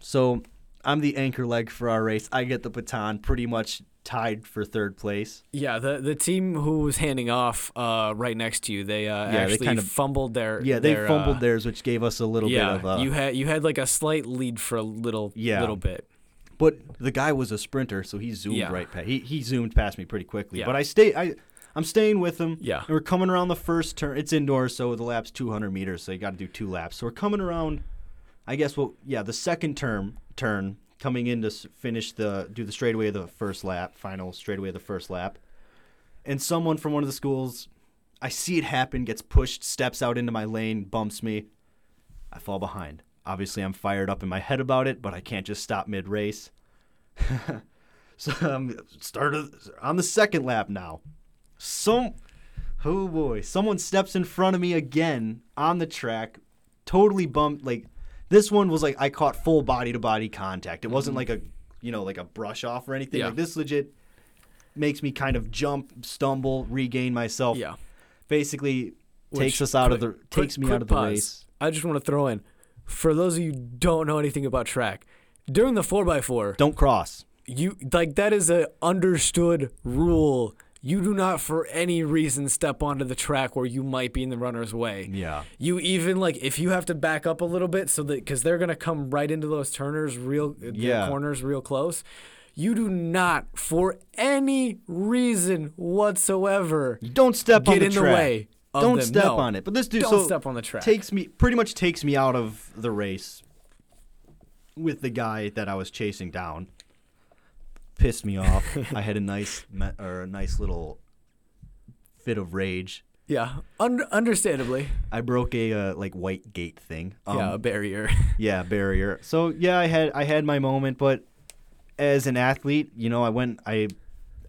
so I'm the anchor leg for our race. I get the baton, pretty much tied for third place.
Yeah, the the team who was handing off uh, right next to you, they uh,
they
actually
kind of-
fumbled their
Yeah, they
their,
fumbled
uh,
theirs, which gave us a little
yeah,
bit of a.
you had you had like a slight lead for a little
Yeah.
little bit.
But the guy was a sprinter, so he zoomed
Yeah.
right past. He he zoomed past me pretty quickly.
Yeah.
But I stay. I I'm staying with him.
Yeah.
And we're coming around the first turn. It's indoors, so the lap's 200 meters, so you got to do two laps. So we're coming around. I guess well, yeah, the second term turn coming in to finish the do the straightaway of the first lap, final straightaway of the first lap, and someone from one of the schools, I see it happen, gets pushed, steps out into my lane, bumps me. I fall behind. Obviously, I'm fired up in my head about it, but I can't just stop mid race. so I'm started on the second lap now. Some, oh boy, someone steps in front of me again on the track, totally bumped. Like this one was like I caught full body to body contact. It wasn't mm-hmm. like a, you know, like a brush off or anything.
Yeah.
Like this legit makes me kind of jump, stumble, regain myself.
Yeah,
Basically takes us out of the takes
quick-
me
quick
out of the
pause.
race.
I just want to throw in, for those of you who don't know anything about track, during the four x four,
Don't cross.
you like that is a understood rule. You do not for any reason step onto the track where you might be in the runner's way.
Yeah.
You even like if you have to back up a little bit so that because they're gonna come right into those turners real uh, the
Yeah.
corners real close. You do not for any reason whatsoever
don't step on
get
the
in
track.
the way.
Don't
them.
step
No.
on it. But this dude
Don't
so
step on the track.
takes me pretty much takes me out of the race with the guy that I was chasing down. Pissed me off. I had a nice or a nice little fit of rage.
Yeah, un- understandably.
I broke a uh, like white gate thing. Um,
yeah, a barrier.
yeah, barrier. So yeah, I had I had my moment, but as an athlete, you know, I went I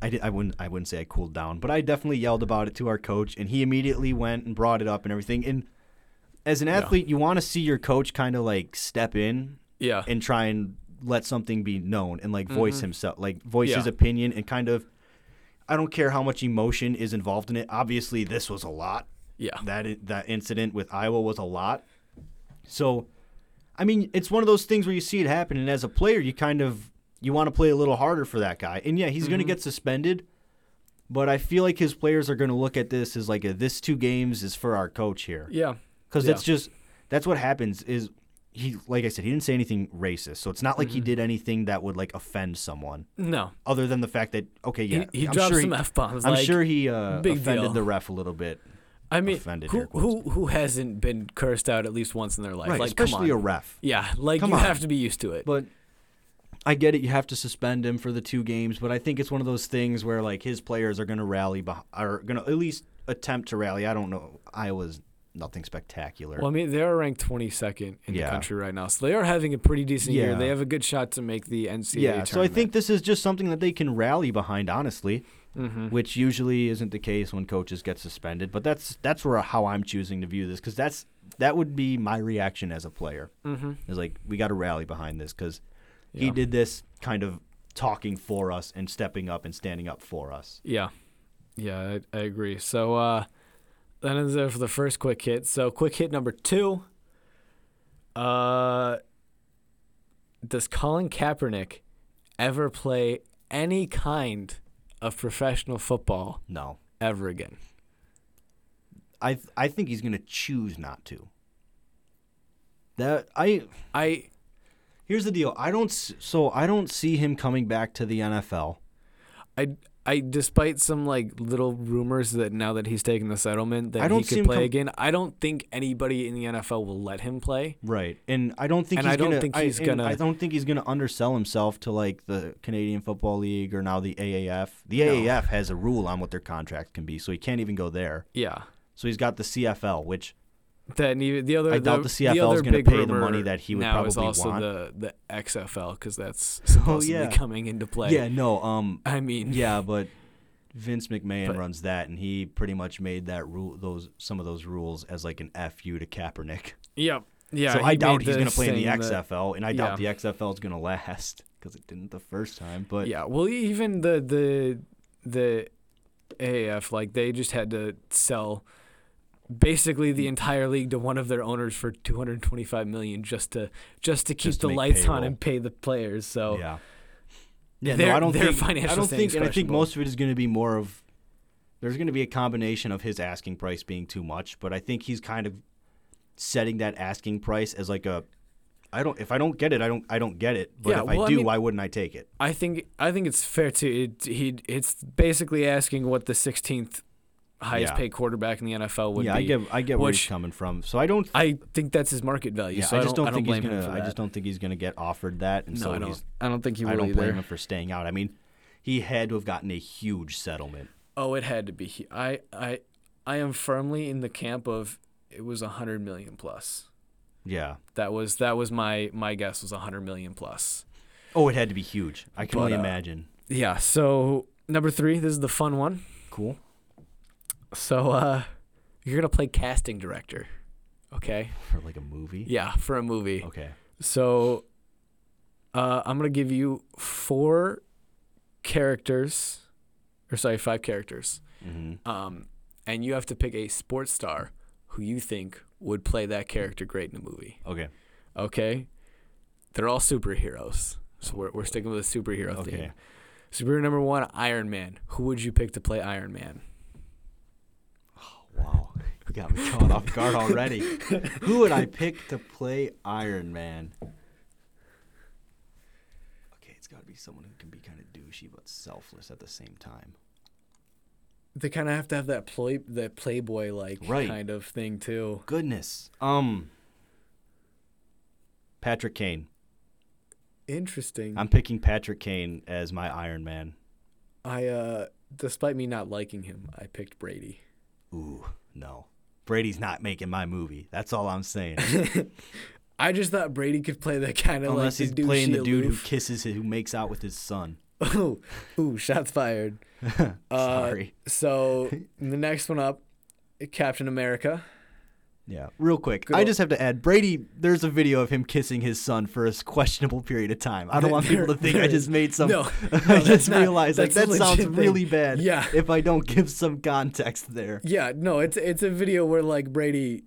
I did I wouldn't I wouldn't say I cooled down, but I definitely yelled about it to our coach and he immediately went and brought it up and everything. And as an
Yeah.
athlete, you want to see your coach kind of like step in
yeah.
and try and let something be known and like voice
Mhm.
himself, like voice his opinion and kind of I don't care how much emotion is involved in it. Obviously, this was a lot
yeah.
that that incident with Iowa was a lot. So, I mean, it's one of those things where you see it happen, and as a player, you kind of you want to play a little harder for that guy. And yeah, he's going to get suspended, but I feel like his players are going to look at this as like a, this two games is for our coach here
Yeah.
because
Yeah.
it's just that's what happens is. He, like I said, he didn't say anything racist, so it's not like he
Mhm.
did anything that would like offend someone,
No.
other than the fact that okay, yeah,
he he
I'm
dropped
sure
some
he,
f bombs.
I'm
like,
sure he uh, offended
deal.
the ref a little bit.
I mean, who who who hasn't been cursed out at least once in their life?
right,
like,
especially a
come on.
ref.
yeah, like
Come
you
on.
have to be used to it.
But I get it. You have to suspend him for the two games, but I think it's one of those things where like his players are going to rally, beh- are going to at least attempt to rally. I don't know. Iowa's nothing spectacular.
Well, I mean, they are ranked 22nd in
Yeah.
the country right now, so they are having a pretty decent year. They have a good shot to make the NCAA
yeah, so I think this is just something that they can rally behind, honestly,
hmm
which usually isn't the case when coaches get suspended. But that's that's where how I'm choosing to view this because that's that would be my reaction as a player.
hmm
Is like we got to rally behind this because he did this kind of talking for us and stepping up and standing up for us.
Yeah, yeah, I, I agree. So uh, that is it for the first quick hit. So quick hit number two. Uh, does Colin Kaepernick ever play any kind of professional football
No.
ever again?
I th- I think he's gonna choose not to. That I
I
here's the deal. I don't so I don't see him coming back to the NFL.
I I despite some like little rumors that now that he's taken the settlement that he could play
com-
again, I don't think anybody in the NFL will let him play.
Right. And I don't think
And
he's
I don't
gonna
think he's
I,
gonna-
I don't think he's gonna undersell himself to like the Canadian Football League or now the AAF. The
No.
AAF has a rule on what their contract can be, so he can't even go there.
Yeah.
So he's got the CFL, which
Then even the other
I doubt the CFL is
other
gonna
big
pay the money that he would
now is also
want.
the the XFL because that's supposedly
Oh, yeah.
coming into play.
Yeah, no, um,
I mean,
yeah, but Vince McMahon
But-
runs that, and he pretty much made that rule, those some of those rules as like an fu to Kaepernick.
yeah, yeah.
so
he
I doubt he's going to play in the
thing that-
XFL, and I doubt
yeah.
the XFL is going to last because it didn't the first time. But
yeah, well, even the the the AAF, like they just had to sell basically the entire league to one of their owners for 225 million just to just to keep
Just to
the lights on and pay the players. So
yeah, yeah.
Their-
no, I don't think.
financial
I don't think, and I think most of it is going to be more of. There's going to be a combination of his asking price being too much, but I think he's kind of setting that asking price as like a. I don't. If I don't get it, I don't. I don't get it. But
Yeah,
if
well, I
I do,
mean-
why wouldn't I take it?
I think I think it's fair to it, he it's basically asking what the 16th highest
Yeah.
paid quarterback in the NFL would be.
yeah,
be.
I get. I get where he's coming from. So I don't.
I think that's his market value.
yeah,
so
I just don't,
I
think
blame
he's gonna. I just don't think he's gonna get offered that, and
No,
so
I don't. I don't think he will
I don't
either.
blame him for staying out. I mean, he had to have gotten a huge settlement.
Oh, it had to be. I I I am firmly in the camp of it was a hundred million plus.
Yeah.
That was that was my my guess was a hundred million plus.
Oh, it had to be huge. I can
But,
only
uh,
imagine.
Yeah. So number three, this is the fun one.
Cool.
So uh, you're gonna play casting director. Okay.
For like a movie.
Yeah, for a movie.
Okay.
So uh, I'm gonna give you four characters, or sorry, five characters.
Mm-hmm.
Um, and you have to pick a sports star who you think would play that character great in a movie.
Okay.
Okay, they're all superheroes, so we're we're sticking with a superhero
Okay.
theme. Superhero number one, Iron Man. Who would you pick to play Iron Man?
Wow. You got me caught off guard already. Who would I pick to play Iron Man? Okay, it's got to be someone who can be kind of douchey but selfless at the same time.
They kind of have to have that play that playboy like
Right.
kind of thing too.
Goodness. Um. Patrick Kane.
Interesting.
I'm picking Patrick Kane as my Iron Man.
I uh, despite me not liking him, I picked Brady.
Ooh, no. Brady's not making my movie. That's all I'm saying.
I just thought Brady could play that kind of
Unless
the
he's playing the dude who
aloof.
kisses, who makes out with his son.
Ooh, ooh, shots fired. Uh,
Sorry.
So the next one up, Captain America.
Yeah, real quick.
Good
I
ol-
just have to add, Brady. There's a video of him kissing his son for a questionable period of time. I don't want people to think I just made some.
No,
I
no, that's
just
not-
realized like that sounds
thing.
really bad.
Yeah.
If I don't give some context there.
Yeah, no, it's it's a video where like Brady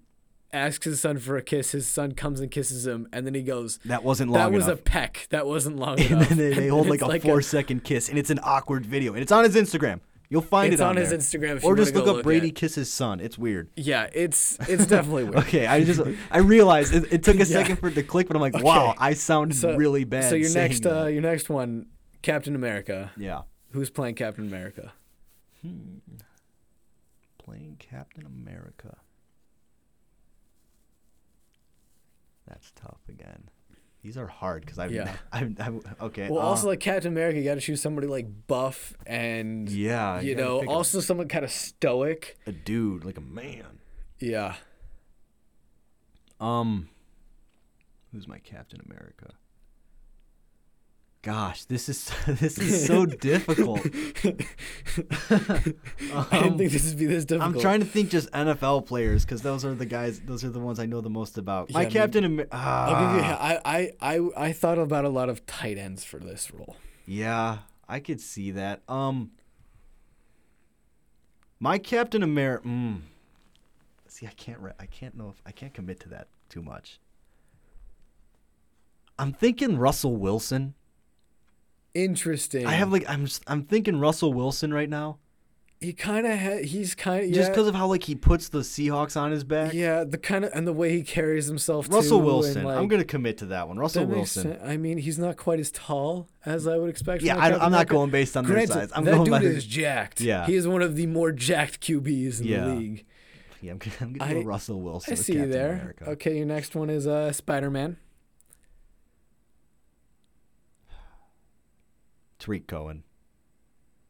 asks his son for a kiss. His son comes and kisses him, and then he goes,
That wasn't long
"That was a peck. That wasn't long
and
enough."
then they, they hold
And
like
it's
a four second kiss, and it's an awkward video, and it's on his Instagram. You'll find
It's
it
on
on,
his
there.
Instagram.
Or just look up Brady
at.
kiss his son. It's weird.
Yeah, it's it's definitely weird.
Okay, I just I realized it, it took a
Yeah.
second for it to click, but I'm like,
Okay.
wow, I sound
So-
really bad.
So your next uh, your next one, Captain America.
yeah,
Who's playing Captain America?
playing Captain America. That's tough again. These are hard because I've,
Yeah.
I've, I've okay.
Well,
uh,
also like Captain America, you got to choose somebody like buff and
yeah,
you
gotta
know,
pick a-
also someone kind of stoic.
a dude like a man.
Yeah.
Um, who's my Captain America? Gosh, this is this is so difficult.
I
Um,
didn't think this would be this difficult.
I'm trying to think just NFL players because those are the guys. Those are the ones I know the most about. My
Yeah, I mean,
Captain America.
I'll give you. I, I I I thought about a lot of tight ends for this role.
Yeah, I could see that. Um, my Captain America. Mm, see, I can't. Re- I can't know if I can't commit to that too much. I'm thinking Russell Wilson.
Interesting.
I have like I'm just, I'm thinking Russell Wilson right now,
he kind of ha- he's kind of
just because of how like he puts the Seahawks on his back.
yeah the kind of and the way he carries himself.
Russell
too,
Wilson.
and, like,
I'm gonna commit to that one. Russell
that
Wilson.
I mean, he's not quite as tall as I would expect.
Yeah, I, I'm not going based on their size. I'm
that
going
dude
by
is jacked.
Yeah.
he is one of the more jacked QBs in
Yeah.
the league.
Yeah, I'm gonna, I'm gonna go Russell Wilson.
I see you there.
America.
Okay, your next one is uh, Spider Man.
Tarik Cohen.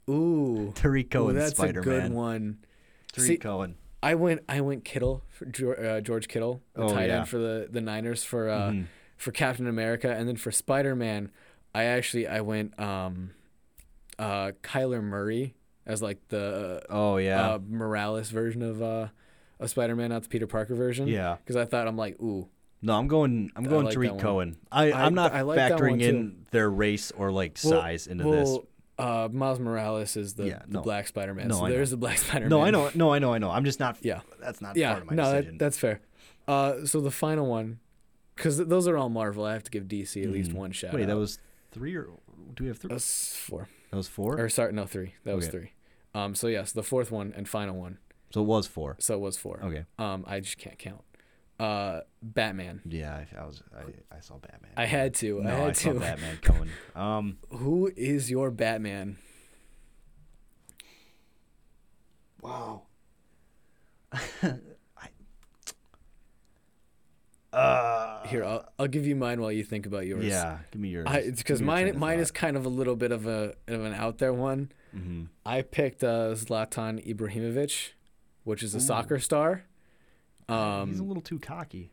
Ooh,
Tarik
Ooh,
Cohen,
that's
Spider
a good one.
Tarik
See-
Cohen.
I went I went Kittle for uh, George Kittle, the
Oh,
tight
yeah.
end for the the Niners for uh,
Mhm.
for Captain America, and then for Spider Man, I actually I went um, uh, Kyler Murray as like the
Oh yeah.
uh, Morales version of uh, of Spider Man, not the Peter Parker version.
yeah.
Because I thought I'm like, ooh,
No, I'm going. I'm going
like that Tarik.
Cohen. I,
I-
I'm not
I like
factoring in their race or like
Well-
size into this.
well, uh, Miles Morales is the,
Yeah,
the
no.
Black Spider Man.
No,
so
I know.
there's the Black Spider Man.
No, I know. No, I know. I know. I'm just not.
Yeah.
That's not
Yeah,
part of my
no,
decision.
that, that's fair. Uh, so the final one, because those are all Marvel, I have to give DC at least
Mhm.
one shout.
Wait, that was three or do we have three?
That's four.
That was four.
Or sorry, no, three. That was three. Um, so yes, the fourth one and final one.
So it was four.
So it was four.
Okay.
Um, I just can't count. Uh, Batman.
Yeah, I, I was. I, I saw Batman.
I had to.
No,
I had
I saw
to.
Batman coming. Um.
Who is your Batman?
Wow. I, uh,
Here, I'll, I'll give you mine while you think about yours.
Yeah, give me yours.
I, it's because mine mine is kind of a little bit of a of an out there one.
hmm
I picked uh, Zlatan Ibrahimovic, which is a
Ooh.
soccer star. Um,
he's a little too cocky.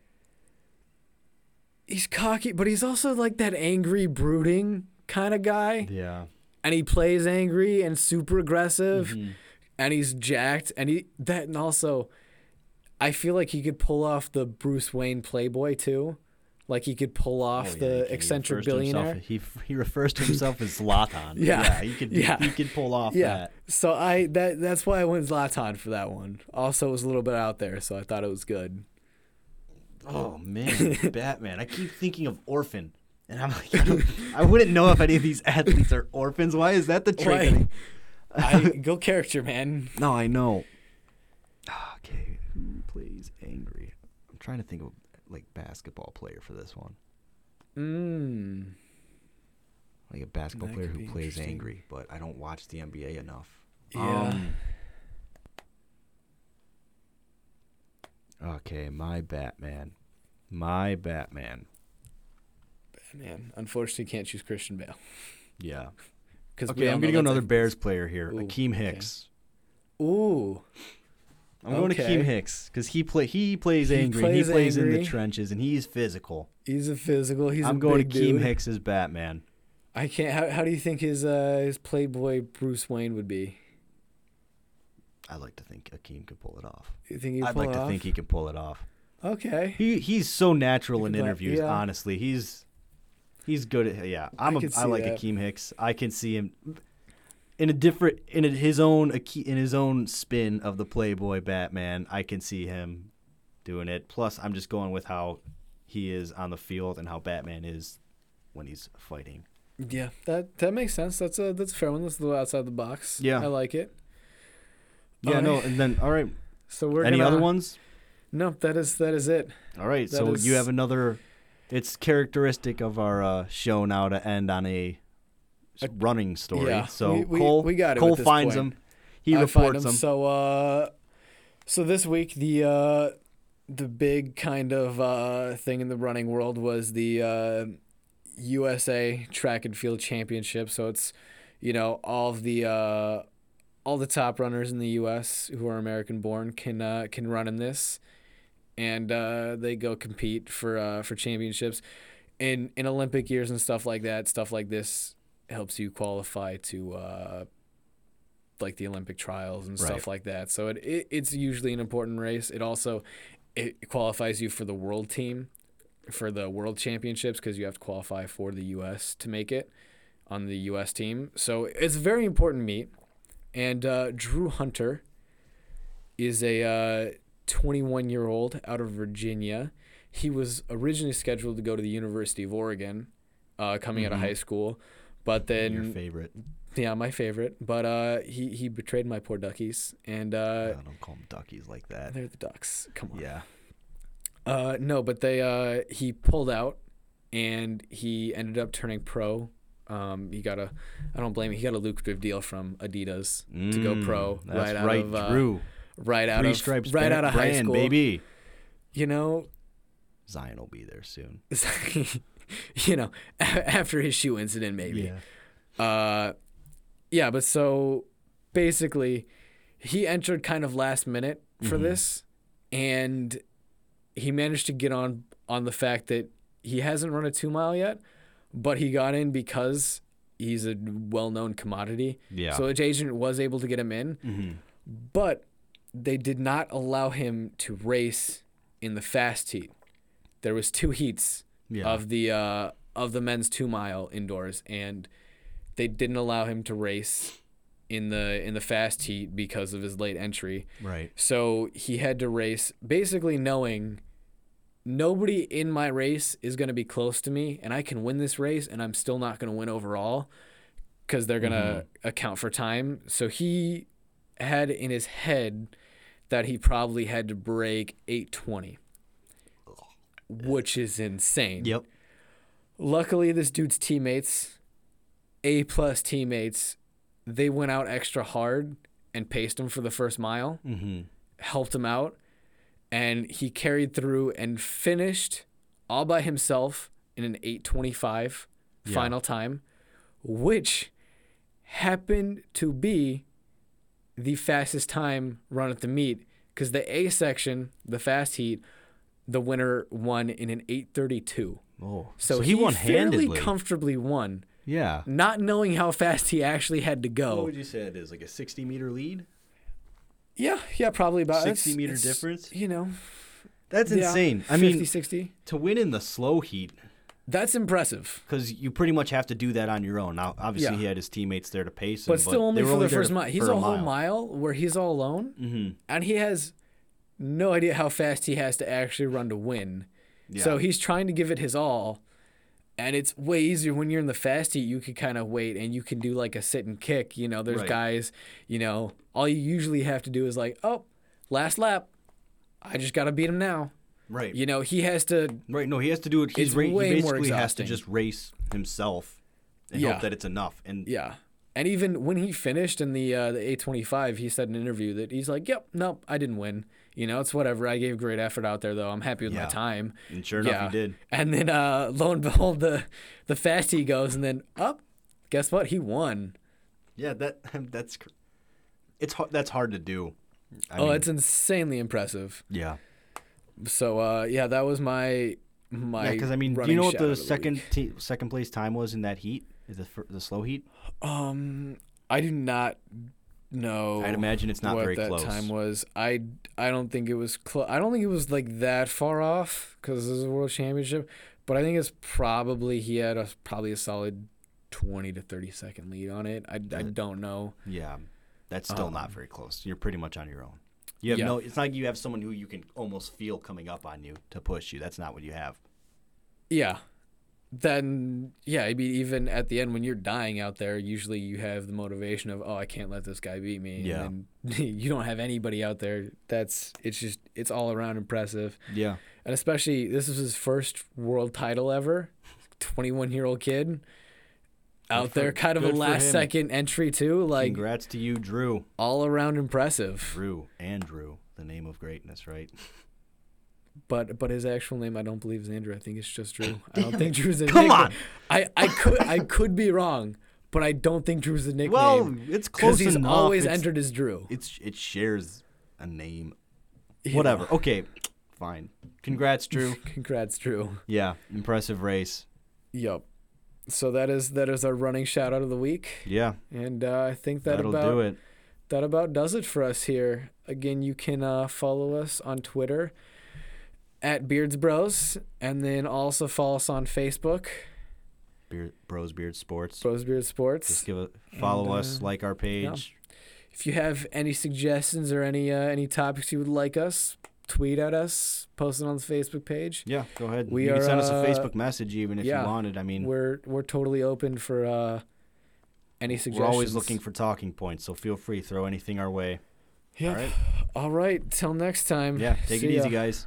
he's cocky, but he's also like that angry, brooding kind of guy.
Yeah.
And he plays angry and super aggressive,
Mhm.
and he's jacked. And he that and also, I feel like he could pull off the Bruce Wayne playboy too. Like he could pull oh, off
Oh, yeah,
the
can- he
eccentric
himself-
billionaire.
he he refers to himself as Zlatan.
Yeah.
he could.
Yeah.
he could pull off
Yeah.
that.
So I that that's why I went Zlatan for that one. Also, it was a little bit out there, so I thought it was good.
Oh man, Batman! I keep thinking of Orphan, and I'm like, I, I wouldn't know if any of these athletes are orphans. Why is that the trick?
I go character, man.
No, I know. Ah, okay, who plays angry? I'm trying to think of like basketball player for this one,
Mm.
like a basketball
That
player who plays angry. But I don't watch the NBA enough.
Yeah.
Um, okay, my Batman, my Batman.
Batman. unfortunately, can't choose Christian Bale.
Yeah. Okay, I'm gonna go another Bears player here,
Ooh,
Akiem
okay.
Hicks.
Ooh,
I'm going to Keem Hicks because he play he plays
He
angry. and he
plays
plays in the trenches and he's physical.
he's a physical. He's
I'm going to Keem
dude.
Hicks as Batman.
I can't. How, how do you think his uh his Playboy Bruce Wayne would be?
I like to think Akiem could pull it off.
You think he'd
I'd like to
off?
think he can pull it off.
Okay.
He he's so natural
You
in interviews.
yeah.
Honestly, he's he's good at yeah. I'm
I
a,
could
I
see
like
that.
Akiem Hicks. I can see him in a different in a, his own in his own spin of the Playboy Batman. I can see him doing it. Plus, I'm just going with how he is on the field and how Batman is when he's fighting.
Yeah, that that makes sense. That's a that's a fair one. That's a little outside the box.
Yeah.
I like it.
Yeah,
All
no, and then all right.
So we're
Any
gonna,
other ones?
No, that is that is it.
All right,
That
so
is-
you have another. It's characteristic of our uh, show now to end on A- running story.
yeah,
so
we- we-
Cole,
we got it
Cole finds
point.
him. He
I
reports
him.
them.
So uh, so this week the uh the big kind of uh thing in the running world was the uh USA Track and Field Championship. So it's you know all of the uh all the top runners in the U.S. who are American born can uh, can run in this, and uh, they go compete for uh, for championships. In in Olympic years and stuff like that, stuff like this helps you qualify to uh, like the Olympic trials and stuff
Right.
like that. So it, it it's usually an important race. It also it qualifies you for the world team for the world championships because you have to qualify for the U.S. to make it on the U.S. team. So it's a very important meet. And uh, Drew Hunter is a 21 year old out of Virginia. He was originally scheduled to go to the University of Oregon, uh, coming out of
Mhm.
high school, but then
Your favorite.
yeah, my favorite. But uh, he he betrayed my poor duckies, and uh,
I don't call them duckies like that.
they're the ducks. Come on.
Yeah.
Uh, no, but they uh, he pulled out, and he ended up turning pro. Um, he got a, I don't blame him. He got a lucrative deal from Adidas to go pro
Mm, That's
right out
right,
of uh,
Drew.
right out
Three
of
stripes
right out of high
brand,
school.
baby.
You know,
Zion will be there soon.
you know, after his shoe incident, maybe.
Yeah.
Uh, yeah, but so basically, he entered kind of last minute for
Mhm.
this, and he managed to get on on the fact that he hasn't run a two mile yet, but he got in because he's a well known commodity.
Yeah.
So his agent was able to get him in,
hmm
but they did not allow him to race in the fast heat. There was two heats
Yeah.
of the uh, of the men's two mile indoors, and they didn't allow him to race in the in the fast heat because of his late entry.
right.
So he had to race basically knowing nobody in my race is going to be close to me, and I can win this race, and I'm still not going to win overall because they're going to account for time. So he had in his head that he probably had to break 820, which is insane.
Yep.
Luckily, this dude's teammates, A plus teammates, they went out extra hard and paced him for the first mile,
hmm
helped him out, and he carried through and finished all by himself in an 825
Yeah.
final time, which happened to be the fastest time run at the meet because the A section, the fast heat, the winner won in an 832.
Oh.
So,
he, won
fairly
handedly.
comfortably won,
yeah.
not knowing how fast he actually had to go.
What would you say it is? Like a 60 meter lead?
yeah, yeah, probably about
60
it's-
meter
it's,
difference?
You know,
That's
yeah,
insane. I
50,
mean,
60.
to win in the slow heat,
That's impressive.
because you pretty much have to do that on your own. Now, obviously,
Yeah.
he had his teammates there to pace him,
But still only
they were
for the first mile. He's
for
a whole mile where he's all alone,
Mm-hmm.
and he has no idea how fast he has to actually run to win.
Yeah.
So he's trying to give it his all, and it's way easier when you're in the fast heat. You can kind of wait and you can do like a sit and kick. You know, there's
Right.
guys. You know, all you usually have to do is like, oh, last lap. I just got to beat him now.
right.
You know, he has to.
Right. No, he has to do it. He's ra- he basically has to just race himself and
Yeah.
hope that it's enough. And
Yeah. And even when he finished in the uh, the A25, he said in an interview that he's like, "Yep, nope, I didn't win. You know, it's whatever. I gave great effort out there, though. I'm happy with
Yeah.
my time."
and sure enough,
yeah.
he did.
And then uh, lo and behold, the the fast he goes, and then up, guess what? He won.
Yeah, that that's it's. That's hard to do. I
oh,
mean,
it's insanely impressive.
yeah.
So uh, yeah, that was my my.
Yeah, because I mean, do you know what
shout
the second te- second place time was in that heat? The the slow heat?
Um, I do not know.
I'd imagine it's not
what
very
that
close.
time was. I I don't think it was close. I don't think it was like that far off because this is a world championship. But I think it's probably he had a probably a solid twenty to thirty second lead on it. I, I don't know.
Yeah, that's still not
Um,
very close. You're pretty much on your own. You have
Yeah.
no. It's not like you have someone who you can almost feel coming up on you to push you. That's not what you have.
Yeah. Then yeah, I mean even at the end when you're dying out there, usually you have the motivation of oh I can't let this guy beat me.
Yeah.
And you don't have anybody out there. That's it's just it's all around impressive.
Yeah.
and especially this is his first world title ever 21 year old kid out
for-
there kind of a last second entry too like
Congrats to you, Drew.
all around impressive
Drew Andrew, the name of greatness, right?
but but his actual name i don't believe is andrew i think it's just drew i don't think drew's a
Come
nickname.
on.
i i could i could be wrong but i don't think drew's a nickname
Well, it's close
he's
enough.
always
it's,
entered as drew
It's it shares a name. Whatever. Okay, fine. Congrats, Drew.
congrats drew
yeah, impressive race.
yep so that is that is our running shout out of the week
Yeah,
and uh, i think that
that'll
about
do it.
that about does it for us here. Again, you can uh, follow us on Twitter at Beards Bros, and then also follow us on Facebook,
Beard, Bros Beard Sports.
Bros Beard Sports.
Just give a follow
And,
us,
uh,
like our page.
If you have any suggestions or any uh, any topics you would like us, tweet at us, post it on the Facebook page.
Yeah, go ahead.
We
you can send us a
uh,
Facebook message even if
yeah,
you wanted. I mean,
We're we're totally open for uh, any suggestions.
we're always looking for talking points, so feel free throw anything our way.
Yeah.
All right.
All right. Till next time.
Yeah, take
See
it
ya.
easy, guys.